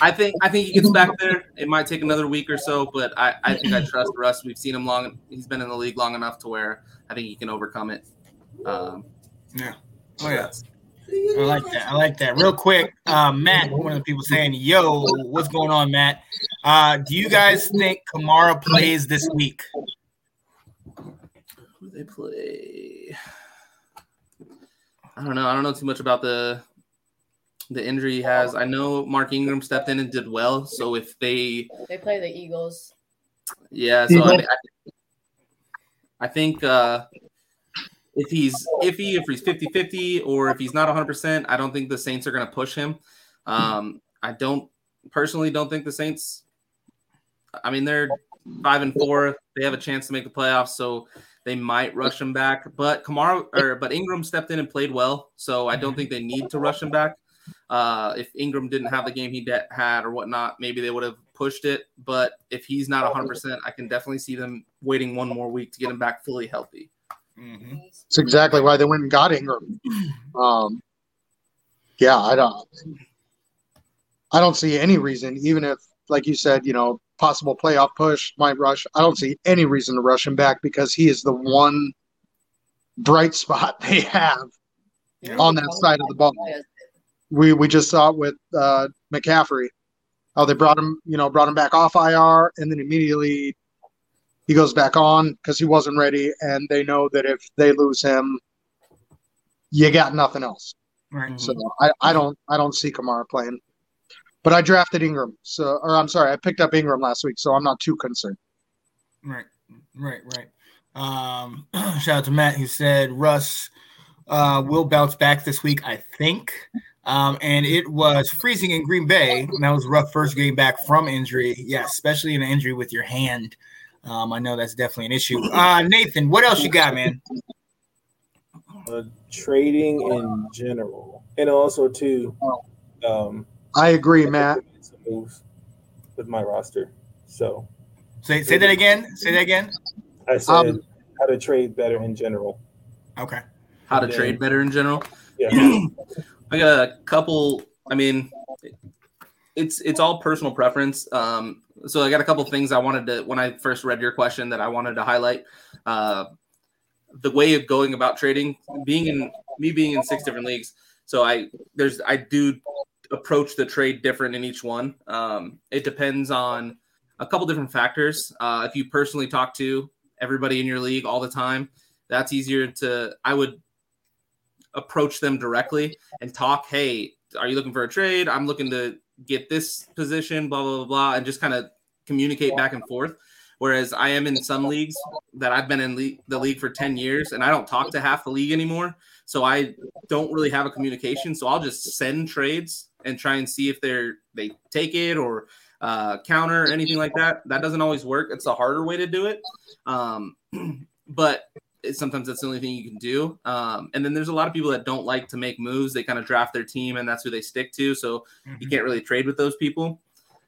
I think I think he gets back there. It might take another week or so, but I, I think I trust Russ. We've seen him long. He's been in the league long enough to where I think he can overcome it. Um, Yeah. Oh yeah. I like that. I like that. Real quick, uh, Matt, one of the people saying, "Yo, what's going on, Matt? Uh, do you guys think Kamara plays this week?" who they play? I don't know. I don't know too much about the the injury he has. I know Mark Ingram stepped in and did well. So if they, They play the Eagles. yeah, so I, I, I think uh, if he's iffy, if he's 50 50, or if he's not 100%, I don't think the Saints are going to push him. Um, I don't personally don't think the Saints, I mean, they're five and four. They have a chance to make the playoffs. So they might rush him back. But Kamara or but Ingram stepped in and played well. So I don't think they need to rush him back. Uh, if Ingram didn't have the game he de- had or whatnot, maybe they would have pushed it. But if he's not 100%, I can definitely see them waiting one more week to get him back fully healthy. Mm-hmm. it's exactly why they went and got Ingram. Um, yeah, I don't. I don't see any reason, even if, like you said, you know, possible playoff push might rush. I don't see any reason to rush him back because he is the one bright spot <laughs> they have on that side of the ball. We we just saw it with uh, McCaffrey. how they brought him, you know, brought him back off IR, and then immediately he goes back on because he wasn't ready, and they know that if they lose him, you got nothing else. Right. So I, I don't I don't see Kamara playing. But I drafted Ingram, so or I'm sorry, I picked up Ingram last week, so I'm not too concerned. Right, right, right. Um, <clears throat> shout out to Matt who said Russ uh, will bounce back this week, I think. Um, and it was freezing in Green Bay. And that was a rough first game back from injury. Yeah, especially an injury with your hand. Um, I know that's definitely an issue. Uh, Nathan, what else you got, man? uh, trading in general, and also too, um, I agree, Matt. moves with my roster. So Say say that again. Say that again. I said Um, how to trade better in general. Okay. How to Yeah. trade better in general. Yeah, <clears throat> I got a couple. I mean, it's it's all personal preference. Um, so I got a couple things I wanted to when I first read your question that I wanted to highlight. Uh, the way of going about trading, being in me being in six different leagues. So I there's I do approach the trade different in each one. Um, it depends on a couple different factors. Uh, if you personally talk to everybody in your league all the time, that's easier to. I would approach them directly and talk. Hey, are you looking for a trade? I'm looking to get this position. Blah blah blah, blah and just kind of communicate back and forth. Whereas I am in some leagues that I've been in le- the league for 10 years and I don't talk to half the league anymore. So I don't really have a communication. So I'll just send trades and try and see if they're they take it or uh, counter or anything like that. That doesn't always work. It's a harder way to do it. Um, <clears throat> but sometimes that's the only thing you can do. Um, and then there's a lot of people that don't like to make moves. They kind of draft their team and that's who they stick to. So you can't really trade with those people.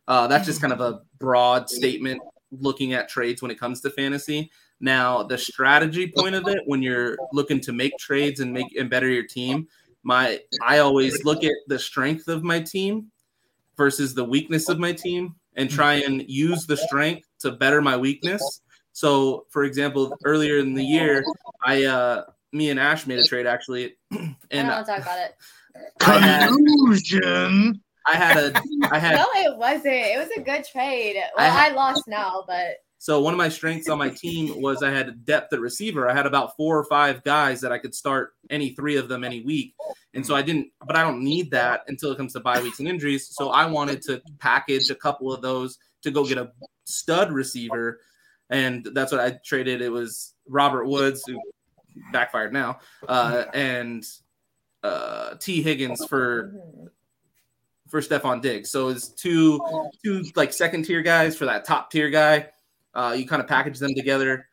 Uh, that's just kind of a broad statement looking at trades when it comes to fantasy. Now, the strategy point of it, when you're looking to make trades and make and better your team, my I always look at the strength of my team versus the weakness of my team and try and use the strength to better my weakness. So, for example, earlier in the year, I uh me and Ash made a trade actually, <clears throat> I don't and want to talk about it. I had, Collusion. I had a I had No, it wasn't. It was a good trade. I Well, I, lost now, but So one of my strengths on my team was I had depth at receiver. I had about four or five guys that I could start any three of them any week. And so I didn't, but I don't need that until it comes to bye weeks and injuries. So I wanted to package a couple of those to go get a stud receiver. And that's what I traded. It was Robert Woods, who backfired now, uh, and uh, T. Higgins for for Stefon Diggs. So it's two two like second tier guys for that top tier guy. Uh, you kind of package them together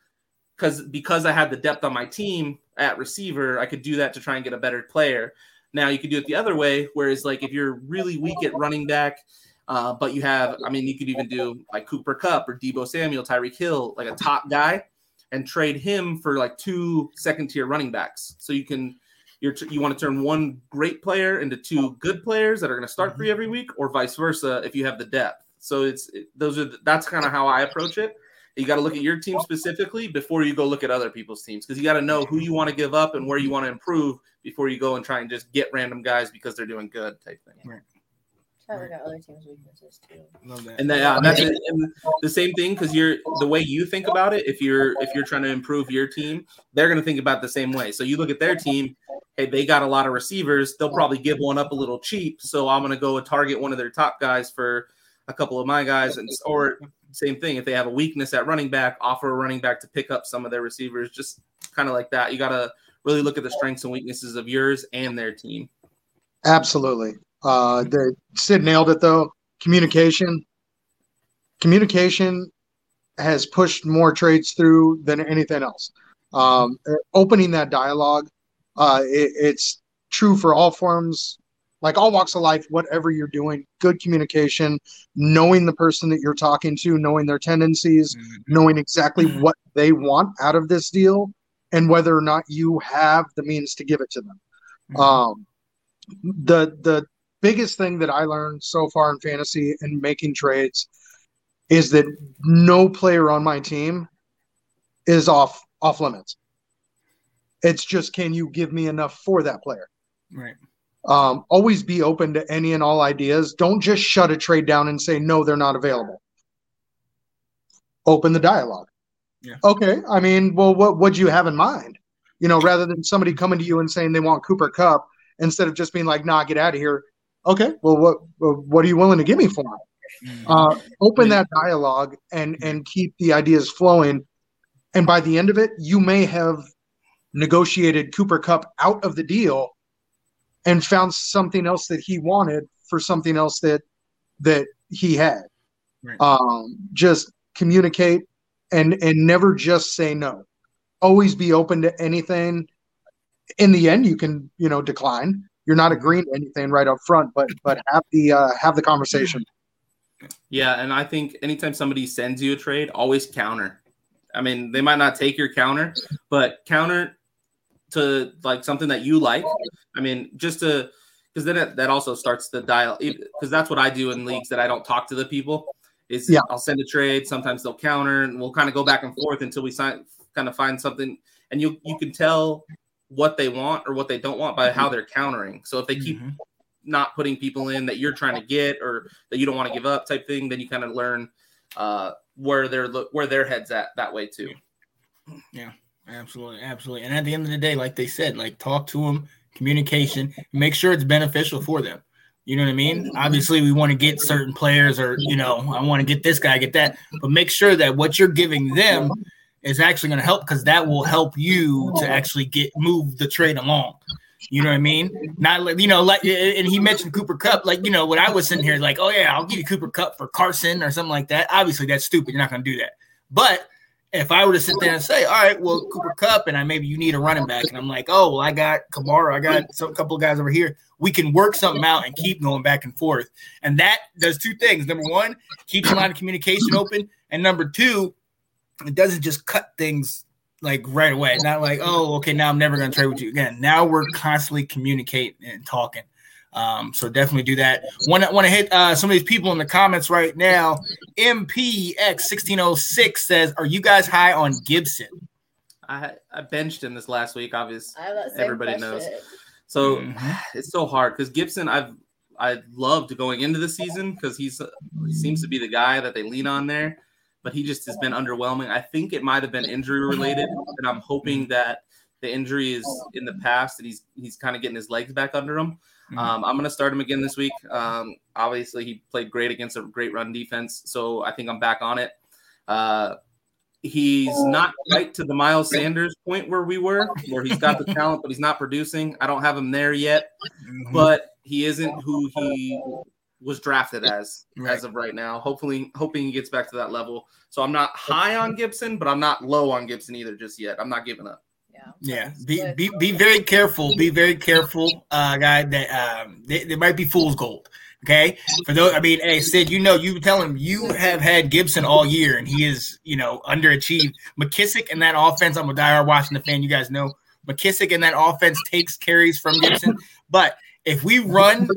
because because I had the depth on my team at receiver, I could do that to try and get a better player. Now you could do it the other way, whereas like if you're really weak at running back, uh, but you have, I mean, you could even do like Cooper Kupp or Deebo Samuel, Tyreek Hill, like a top guy, and trade him for like two second tier running backs. So you can you're you want to turn one great player into two good players that are going to start for you every week, or vice versa if you have the depth. So it's it, those are the- that's kind of how I approach it. You got to look at your team specifically before you go look at other people's teams because you got to know who you want to give up and where you want to improve before you go and try and just get random guys because they're doing good type thing. Try to look at other teams' weaknesses too. Love that. And then uh, that's. And the same thing because you're the way you think about it. If you're if you're trying to improve your team, they're going to think about it the same way. So you look at their team. Hey, they got a lot of receivers. They'll probably give one up a little cheap. So I'm going to go and target one of their top guys for a couple of my guys, and or same thing. If they have a weakness at running back, offer a running back to pick up some of their receivers. Just kind of like that. You got to really look at the strengths and weaknesses of yours and their team. Absolutely. Uh, the Sid nailed it though. Communication. Communication has pushed more trades through than anything else. Um, opening that dialogue, uh, it, it's true for all forms, like all walks of life. Whatever you're doing, good communication, knowing the person that you're talking to, knowing their tendencies, knowing exactly Mhm. what they want out of this deal, and whether or not you have the means to give it to them. Um, the the biggest thing that I learned so far in fantasy and making trades is that no player on my team is off off limits. It's just can you give me enough for that player? Right. Um, always be open to any and all ideas. Don't just shut a trade down and say no, they're not available. Open the dialogue. Yeah. Okay. I mean, well, what what do you have in mind? You know, rather than somebody coming to you and saying they want Cooper Kupp, instead of just being like, "Nah, get out of here." Okay. Well, what what are you willing to give me for it? Mhm. Uh, open that dialogue and and keep the ideas flowing. And by the end of it, you may have negotiated Cooper Kupp out of the deal and found something else that he wanted for something else that that he had. Right. Um, just communicate and and never just say no. Always be open to anything. In the end, you can you know decline. You're not agreeing to anything right up front, but but have the uh, have the conversation. Yeah, and I think anytime somebody sends you a trade, always counter. I mean, they might not take your counter, but counter to like something that you like. I mean, just to because then it, that also starts the dial because that's what I do in leagues that I don't talk to the people. Is Yeah. I'll send a trade. Sometimes they'll counter, and we'll kind of go back and forth until we sign, kind of find something. And you you can tell what they want or what they don't want by how they're countering. So if they keep Mhm. not putting people in that you're trying to get or that you don't want to give up type thing, then you kind of learn uh, where they're look where their heads at that way too. Yeah, absolutely, absolutely. And at the end of the day, like they said, like talk to them, communication, make sure it's beneficial for them. You know what I mean? Obviously, we want to get certain players, or you know, I want to get this guy, get that, but make sure that what you're giving them is actually going to help because that will help you to actually get move the trade along. You know what I mean? Not like you know, like and he mentioned Cooper Kupp. Like you know, when I was sitting here, like, oh yeah, I'll give you Cooper Kupp for Carson or something like that. Obviously, that's stupid. You're not going to do that. But if I were to sit there and say, all right, well, Cooper Cup, and I maybe you need a running back, and I'm like, oh, well, I got Kamara, I got some couple of guys over here. We can work something out and keep going back and forth. And that does two things. Number one, keep a line of communication open, and number two, it doesn't just cut things like right away. Not like, oh, okay, now I'm never going to trade with you again. Now we're constantly communicating and talking. Um, so definitely do that. Want to want to hit uh, some of these people in the comments right now. MPX1606 says, "Are you guys high on Gibson?" I I benched him this last week. Obviously, I have that same everybody question. knows. So Mhm. <sighs> it's so hard because Gibson, I've I loved going into the season because he's he seems to be the guy that they lean on there, but he just has been underwhelming. I think it might have been injury related, and I'm hoping that the injury is in the past and he's he's kind of getting his legs back under him. Mhm. Um, I'm gonna start him again this week. Um, obviously, he played great against a great run defense, so I think I'm back on it. Uh, he's not quite to the Miles Sanders point where we were, where he's got the <laughs> talent, but he's not producing. I don't have him there yet, Mhm. but he isn't who he was drafted as Right. as of right now. Hopefully, hoping he gets back to that level. So I'm not high on Gibson, but I'm not low on Gibson either just yet. I'm not giving up. Yeah. Yeah, be, be be very careful. Be very careful, uh, guy. That um, they, they might be fool's gold. Okay, for those, I mean, hey, Sid, you know, you tell him you have had Gibson all year, and he is, you know, underachieved. McKissic and that offense. I'm a diehard Washington fan. You guys know McKissic and that offense takes carries from Gibson. But if we run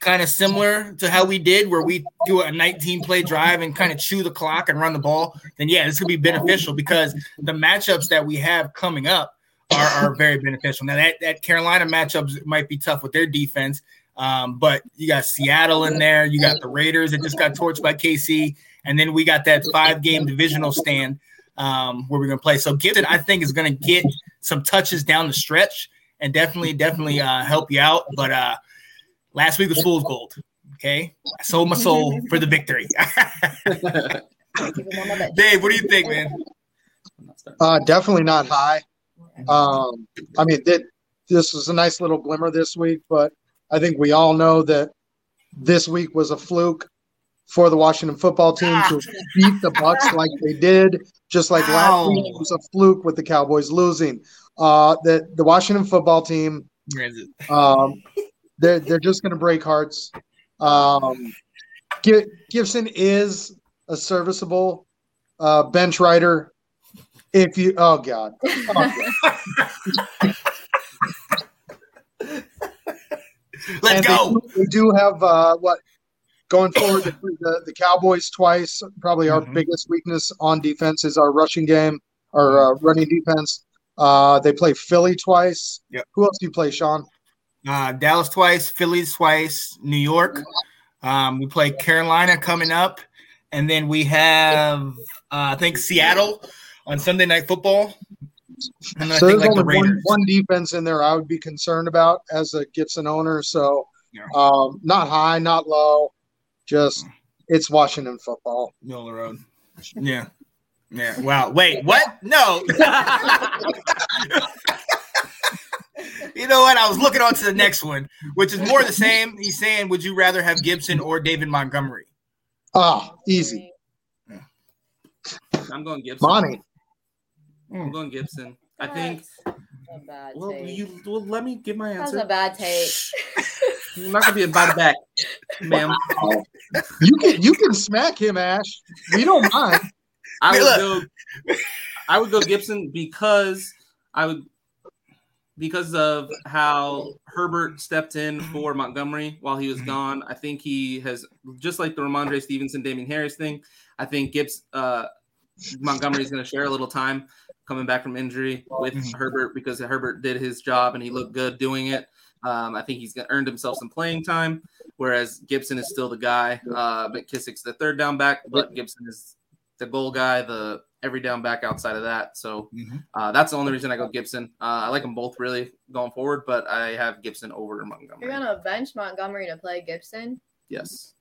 kind of similar to how we did, where we do a 19 play drive and kind of chew the clock and run the ball, then yeah, this could be beneficial because the matchups that we have coming up are, are very beneficial. Now that that Carolina matchups might be tough with their defense, um, but you got Seattle in there, you got the Raiders that just got torched by KC, and then we got that five game divisional stand um, where we're gonna play. So Gibson, I think, is gonna get some touches down the stretch and definitely, definitely uh, help you out. But uh, last week was fool's gold. Okay, I sold my soul for the victory. Keep him on my bench. Dave, what do you think, man? I'm not starting. Uh, definitely not high. Um, I mean, th- this was a nice little glimmer this week, but I think we all know that this week was a fluke for the Washington football team to beat the Bucs like they did, just like last week was a fluke with the Cowboys losing. Uh, the the Washington football team, um, they're they're just going to break hearts. Um, Gibson is a serviceable uh, bench rider. If you, oh god, oh, God. <laughs> Let's And go. They, they do have uh, what going forward. The, the, the Cowboys twice. Probably our Mhm. biggest weakness on defense is our rushing game, our uh, running defense. Uh, they play Philly twice. Yep. Who else do you play, Sean? Uh, Dallas twice, Phillies twice, New York. Um, we play Carolina coming up, and then we have uh, I think Seattle on Sunday Night Football. And so I think there's like the one, Raiders. one defense in there I would be concerned about as a Gibson owner. So Yeah. um, not high, not low, just it's Washington football. Middle of the road. Yeah. Yeah. Wow. Wait, what? No. <laughs> you know what? I was looking on to the next one, which is more the <laughs> same. He's saying, Would you rather have Gibson or David Montgomery? Ah, easy, I'm going Gibson. Monty. I'm going Gibson. I think. A bad Well, you well, let me give my answer. That's answer. a bad take. You're not gonna be invited back, ma'am. <laughs> You can you can smack him, Ash. We don't mind. I would go. I would go Gibson because I would because of how Herbert stepped in <clears throat> for Montgomery while he was Mhm. gone. I think he has just like the Rhamondre Stevenson, Damien Harris thing. I think Gibbs uh, Montgomery is going to share a little time coming back from injury with Mhm. Herbert because Herbert did his job and he looked good doing it. Um, I think he's earned himself some playing time, whereas Gibson is still the guy. Uh, McKissic's the third down back, but Gibson is the goal guy, the every down back outside of that. So Mhm. uh, that's the only reason I go Gibson. Uh, I like them both really going forward, but I have Gibson over Montgomery. You're gonna bench Montgomery to play Gibson. Yes.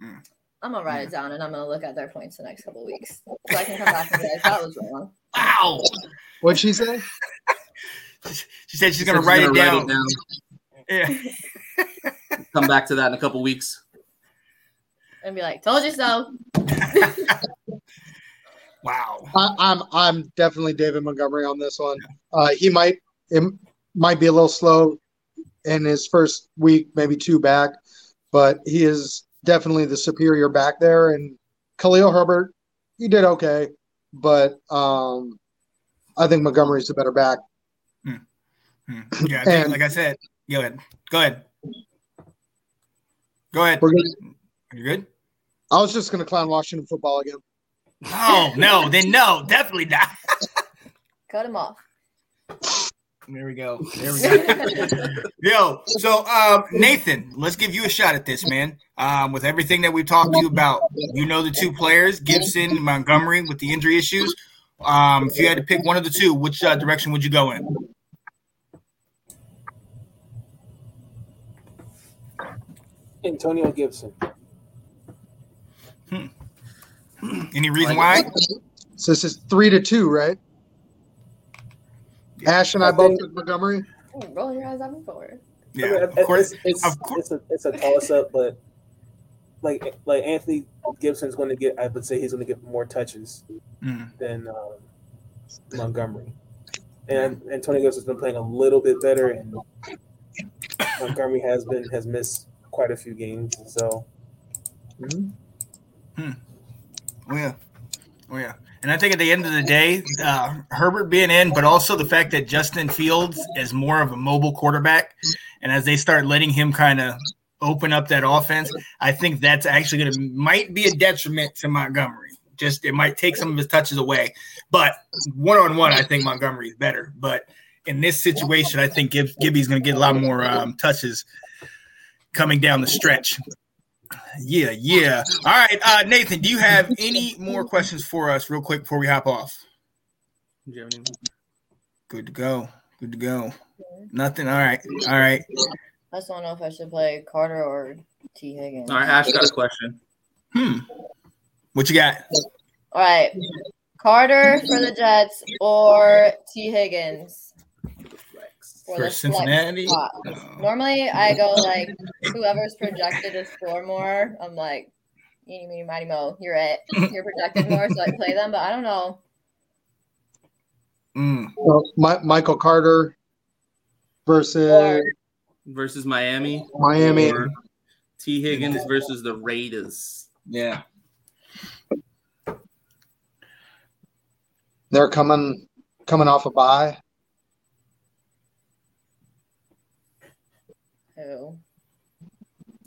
I'm gonna write it down and I'm gonna look at their points the next couple weeks so I can come back and be like, that was wrong. <laughs> Wow. What'd she say? <laughs> She said she's She going to said write, she's it gonna down. Yeah. <laughs> Come back to that in a couple weeks. And be like, told you so. <laughs> Wow. I, I'm I'm definitely David Montgomery on this one. Uh, he might it might be a little slow in his first week, maybe two back, but he is definitely the superior back there. And Khalil Herbert, he did okay, but um, I think Montgomery's the better back. Hmm. Yeah, And- like I said, go ahead. Go ahead. Go ahead. We're good. You good? I was just going to clown Washington football again. Oh no, then no, definitely not. Cut him off. There we go. There we go. <laughs> Yo, so um, Nathan, let's give you a shot at this, man. Um, with everything that we've talked to you about, you know the two players, Gibson, Montgomery, with the injury issues. Um, if you had to pick one of the two, which uh, direction would you go in? Antonio Gibson. Any reason why? So this is three to two, right? Ash and I, I both think- took Montgomery. Ooh, roll your eyes up forward. Yeah, I mean, of course. It's, it's, of course. it's a, it's a toss up, but like like Anthony Gibson's going to get, I would say he's going to get more touches Mm. than um, Montgomery. And Antonio Gibson's been playing a little bit better, and Montgomery has been has missed quite a few games. So Oh yeah, oh yeah. And I think at the end of the day, uh, Herbert being in, but also the fact that Justin Fields is more of a mobile quarterback, and as they start letting him kind of open up that offense, I think that's actually going to might be a detriment to Montgomery. Just it might take some of his touches away, but one on one, I think Montgomery is better. But in this situation, I think Gib- Gibby's going to get a lot more um, touches coming down the stretch. Yeah, yeah. All right, uh, Nathan, do you have any more questions for us, real quick, before we hop off? Do you have any- Good to go. Good to go. Nothing. All right. All right. I just don't know if I should play Carter or T. Higgins. All right, Ash got a question. Hmm. What you got? All right. Carter for the Jets or T. Higgins for, For the Cincinnati? spot. No. Normally, I go like whoever's projected to score more. I'm like, eeny, meeny, miny, mo. You're it. You're projected more, so I play them. But I don't know. Mm. Well, Mi- Michael Carter versus Or- Versus Miami. Miami. T. Higgins versus the Raiders. Yeah. They're coming coming off a bye. Who?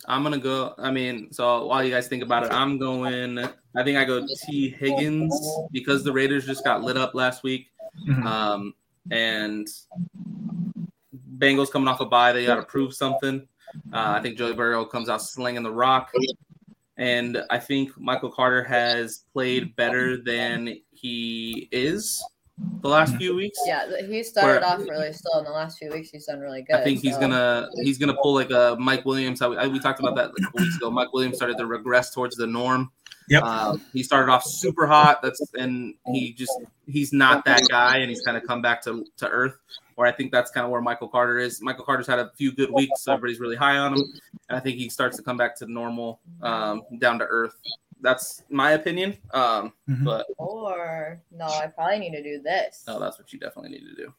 I'm gonna go. I mean, so while you guys think about it, I'm going. I think I go T. Higgins because the Raiders just got lit up last week, Mhm. um, and Bengals coming off a bye, they got to prove something. Uh, I think Joey Burrow comes out slinging the rock, and I think Michael Carter has played better than he is the last few weeks. Yeah, he started Where- off really slow. In the last few weeks, he's done really good. I think he's so- gonna he's gonna pull like a Mike Williams. How we, I- we talked about that like a couple weeks ago. Mike Williams started to regress towards the norm. Yep. Um, he started off super hot. That's and he just he's not that guy, and he's kind of come back to to earth. Where I think that's kind of where Michael Carter is. Michael Carter's had a few good weeks, so everybody's really high on him, and I think he starts to come back to normal, um, down to earth. That's my opinion. Um, Mhm. but Or no, I probably need to do this. no, that's what you definitely need to do.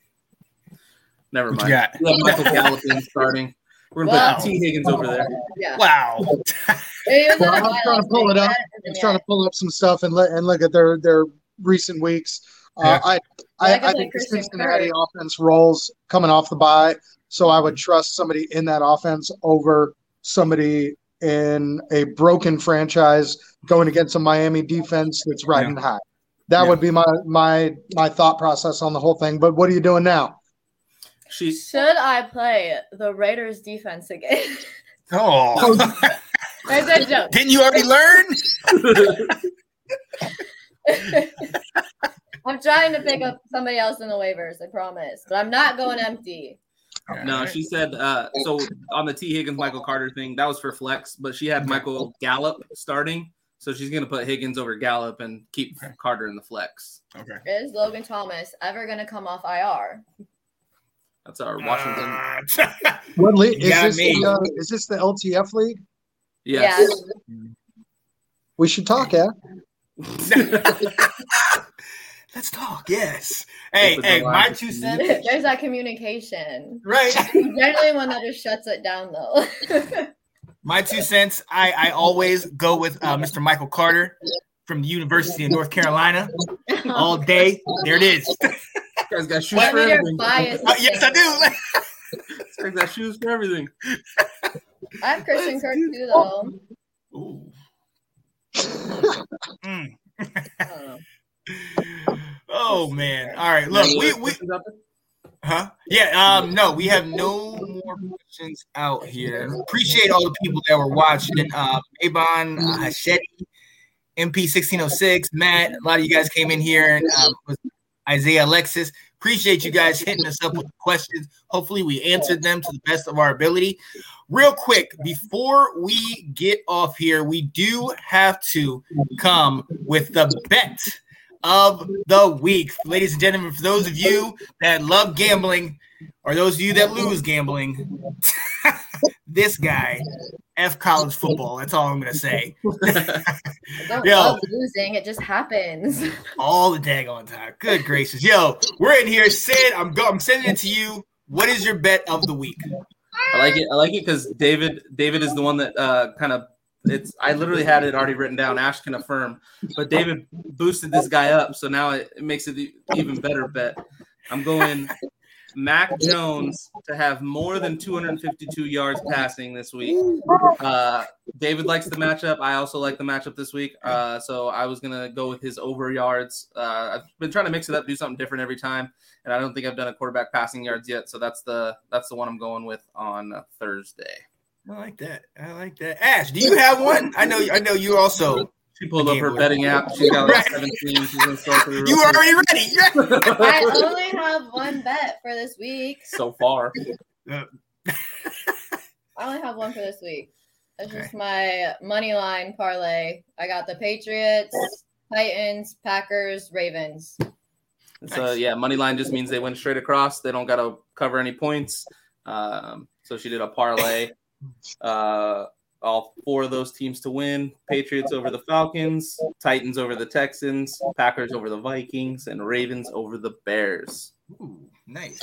Never mind. Yeah. We have Michael Gallup starting. We're gonna Wow. put T Higgins over there. Yeah. Wow. <laughs> He was Well, on a I'm trying to pull it up. I'm trying to pull up some stuff and let and look at their their recent weeks. Yeah. Uh, I I I, I think the Cincinnati Kirk. offense rolls coming off the bye, so I would trust somebody in that offense over somebody in a broken franchise going against a Miami defense that's riding high. That Yeah. would be my my my thought process on the whole thing. But what are you doing now? She's Should I play the Raiders defense again? <laughs> Oh. <laughs> That's a joke. Didn't you already learn? <laughs> I'm trying to pick up somebody else in the waivers, I promise. But I'm not going empty. No, she said uh so on the T Higgins Michael Carter thing, that was for flex, but she had Michael Gallup starting. So she's gonna put Higgins over Gallup and keep Okay. Carter in the flex. Okay. Is Logan Thomas ever going to come off IR? That's our Washington. Uh, <laughs> What league is this? The, uh, is this the LTF league? Yes. We should talk, yeah. <laughs> <laughs> Let's talk. Yes. Hey, hey, my two cents. There's that communication. Right. <laughs> Generally one that just shuts it down though. <laughs> My two cents. I I always go with uh, Mr. Michael Carter from the University of North Carolina all day. There it is. <laughs> This guy's got shoes I for everything. Uh, yes, I do. This guy's got shoes for everything. I have Christian Kirk too though. Ooh. Mm. I don't know. Oh man. All right. Look, we we huh? Yeah, um, no, we have no more questions out here. Appreciate all the people that were watching. Uh Avon, uh, Hachette, MP 1606, Matt, a lot of you guys came in here and um, Isaiah Alexis. Appreciate you guys hitting us up with questions. Hopefully, we answered them to the best of our ability. Real quick, before we get off here, we do have to come with the bet of the week. Ladies and gentlemen, for those of you that love gambling or those of you that lose gambling, <laughs> this guy, F college football. That's all I'm going to say. I <laughs> don't <laughs> Yo. love losing. It just happens. all the daggone time. Good gracious. Yo, we're in here. Sid, I'm go- I'm sending it to you. What is your bet of the week? I like it. I like it because David David is the one that uh, kind of it's. I literally had it already written down. Ash can affirm, but David boosted this guy up, so now it, it makes it even better bet. I'm going Mac Jones to have more than 252 yards passing this week. Uh, David likes the matchup. I also like the matchup this week. Uh, so I was gonna go with his over yards. Uh, I've been trying to mix it up, do something different every time, and I don't think I've done a quarterback passing yards yet. So that's the that's the one I'm going with on Thursday. I like that. I like that. Ash, do you have one? I know. I know you also. She pulled up her betting app. She's got like 17. She's gonna start You were already <laughs> ready. I only have one bet for this week. so far. <laughs> I only have one for this week. It's just my money line parlay. I got the Patriots, Titans, Packers, Ravens. So Nice. yeah, money line just means they went straight across. They don't got to cover any points. Um, so she did a parlay. Uh, all four of those teams to win: Patriots over the Falcons, Titans over the Texans, Packers over the Vikings, and Ravens over the Bears. Ooh, nice,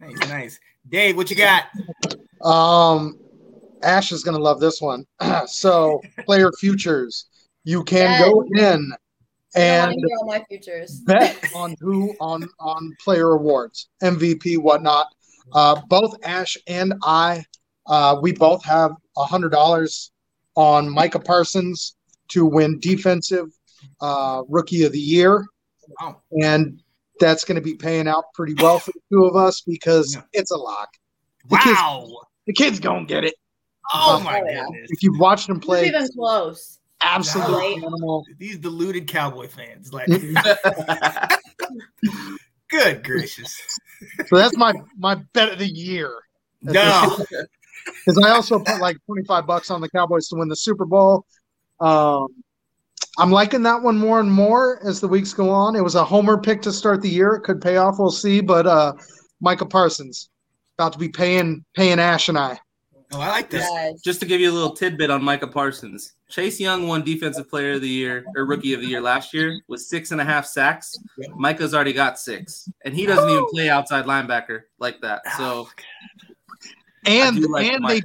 nice, nice. Dave, what you got? Um, Ash is going to love this one. <clears throat> so, player futures. You can go in and to all my futures. bet <laughs> on who on on player awards, MVP, whatnot. Uh, both Ash and I, uh, we both have a hundred dollars on Micah Parsons to win defensive uh, rookie of the year, Wow. and that's going to be paying out pretty well for the two of us because Yeah. it's a lock. The kid's, Wow. the kid's gonna get it. Oh my Oh, goodness. If you've watched him Who's play, even close? absolute Right. animal. These deluded cowboy fans. Like, <laughs> good gracious. So that's my my bet of the year. No. <laughs> because I also put like 25 bucks on the Cowboys to win the Super Bowl. Um, I'm liking that one more and more as the weeks go on. It was a homer pick to start the year. It could pay off. We'll see. But uh, Micah Parsons about to be paying paying Ash and I. Oh, I like this. Yes. Just to give you a little tidbit on Micah Parsons, Chase Young won Defensive Player of the Year or Rookie of the Year last year with six and a half sacks. Micah's already got six, and he doesn't even play outside linebacker like that. So I And like and they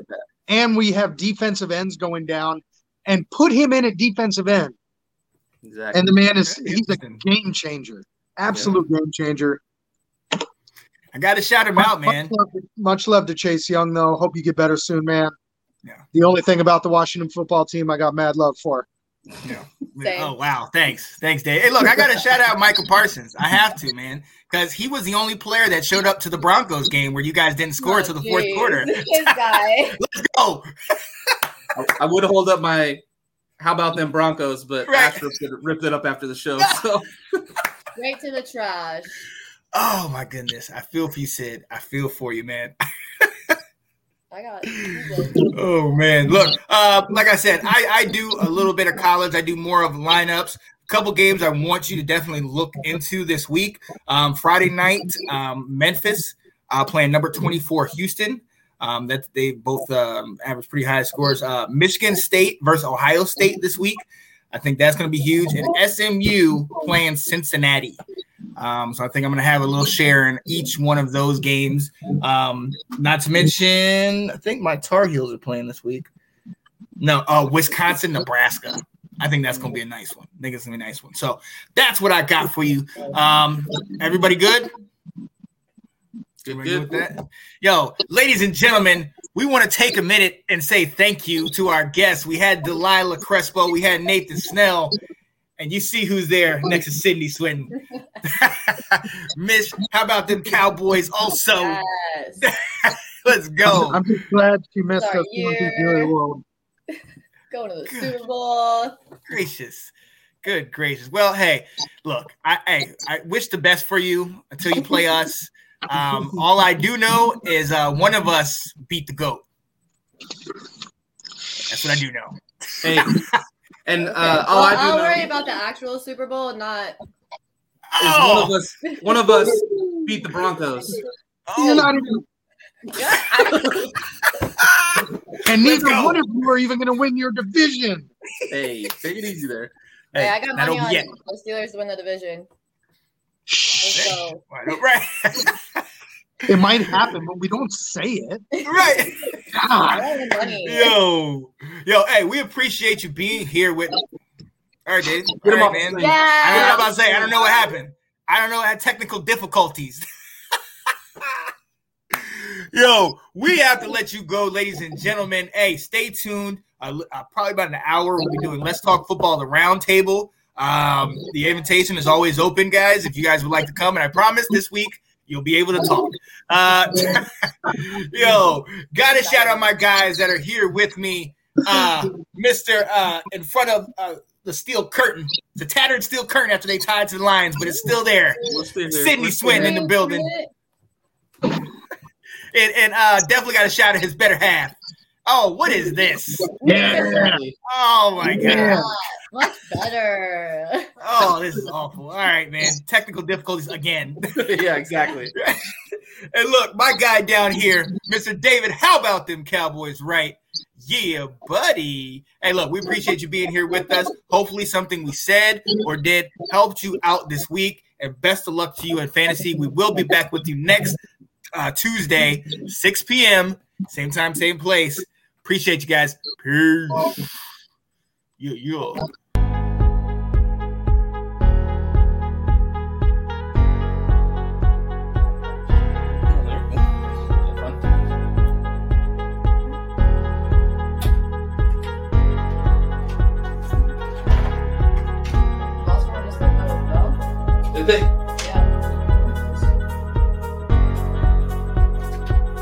and we have defensive ends going down, and put him in at defensive end. exactly. And the man is he's a game changer, absolute game changer. I got to shout him out, man. Much love, to, much love to Chase Young, though. Hope you get better soon, man. Yeah. The only thing about the Washington football team I got mad love for. <laughs> Yeah. Same. Oh wow, thanks, thanks, Dave. Hey, look, I got to shout out Micah Parsons. I have to, man, because he was the only player that showed up to the Broncos game where you guys didn't score Oh, until the fourth quarter. <laughs> Let's go. <laughs> I, I would hold up my how about them Broncos, but Right. Ash ripped it, ripped it up after the show. So Right to the trash. Oh my goodness, I feel for you, Sid. I feel for you, man. I got. <laughs> Oh man, look, uh, like I said, I, I do a little bit of college. I do more of lineups. A couple games I want you to definitely look into this week. Um, Friday night, um, Memphis uh, playing number twenty four Houston. Um, that they both um, average pretty high scores. Uh, Michigan State versus Ohio State this week. I think that's going to be huge. And SMU playing Cincinnati. Um, so I think I'm going to have a little share in each one of those games. Um, not to mention, I think my Tar Heels are playing this week. No, uh, Wisconsin, Nebraska. I think that's going to be a nice one. I think it's going to be a nice one. So that's what I got for you. Um, everybody good? Good, Everybody good. with that? Yo, ladies and gentlemen, we want to take a minute and say thank you to our guests. We had Delilah Crespo, we had Nathan Snell, and you see who's there next to Sydney Swinton. <laughs> Miss, how about them Cowboys also? Yes. <laughs> Let's go. I'm just glad she missed Sorry, us going yeah. Going to the Super Bowl. gracious. Good gracious. Well, hey, look, I, I I wish the best for you until you play us. Um, all I do know is uh, one of us beat the goat. That's what I do know. Hey, and uh, Okay. all well, I do I'll know worry about the actual Super Bowl, not is one of Oh, us. One of us beat the Broncos. Oh, <laughs> and neither one of you are even going to win your division. Hey, take it easy there. hey, I got money on yet. the Steelers to win the division. Let's. Right, right, <laughs> It might happen, but we don't say it. right. God. want the money. Yo, yo, hey, we appreciate you being here with. Us. All right, Dave. All Get him right, off the man. screen. I don't know about to say. I don't know what happened. I don't know. I had technical difficulties. <laughs> Yo, we have to let you go, ladies and gentlemen. Hey, stay tuned. Uh, uh, probably about an hour, we'll be doing Let's Talk Football, the roundtable. Um, the invitation is always open, guys. If you guys would like to come, and I promise this week you'll be able to talk. Uh, <laughs> yo, gotta shout out my guys that are here with me. Uh, Mister uh, in front of uh, the steel curtain, the tattered steel curtain after they tied to the lines, but it's still there. Sydney still Swinton in the building. <laughs> And, and uh, definitely got to shout out his better half. Oh, what is this? Yeah. Oh my god. Yeah. Much better. Oh, this is awful. All right, man. Technical difficulties again. <laughs> yeah, exactly. <laughs> And look, my guy down here, Mr. David, how about them Cowboys, right? Yeah, buddy. Hey, look, we appreciate you being here with us. Hopefully, something we said or did helped you out this week. And best of luck to you in fantasy. We will be back with you next uh, Tuesday, 6 p.m., same time, same place. Appreciate you guys. Peace. Yeah, yeah. Did they?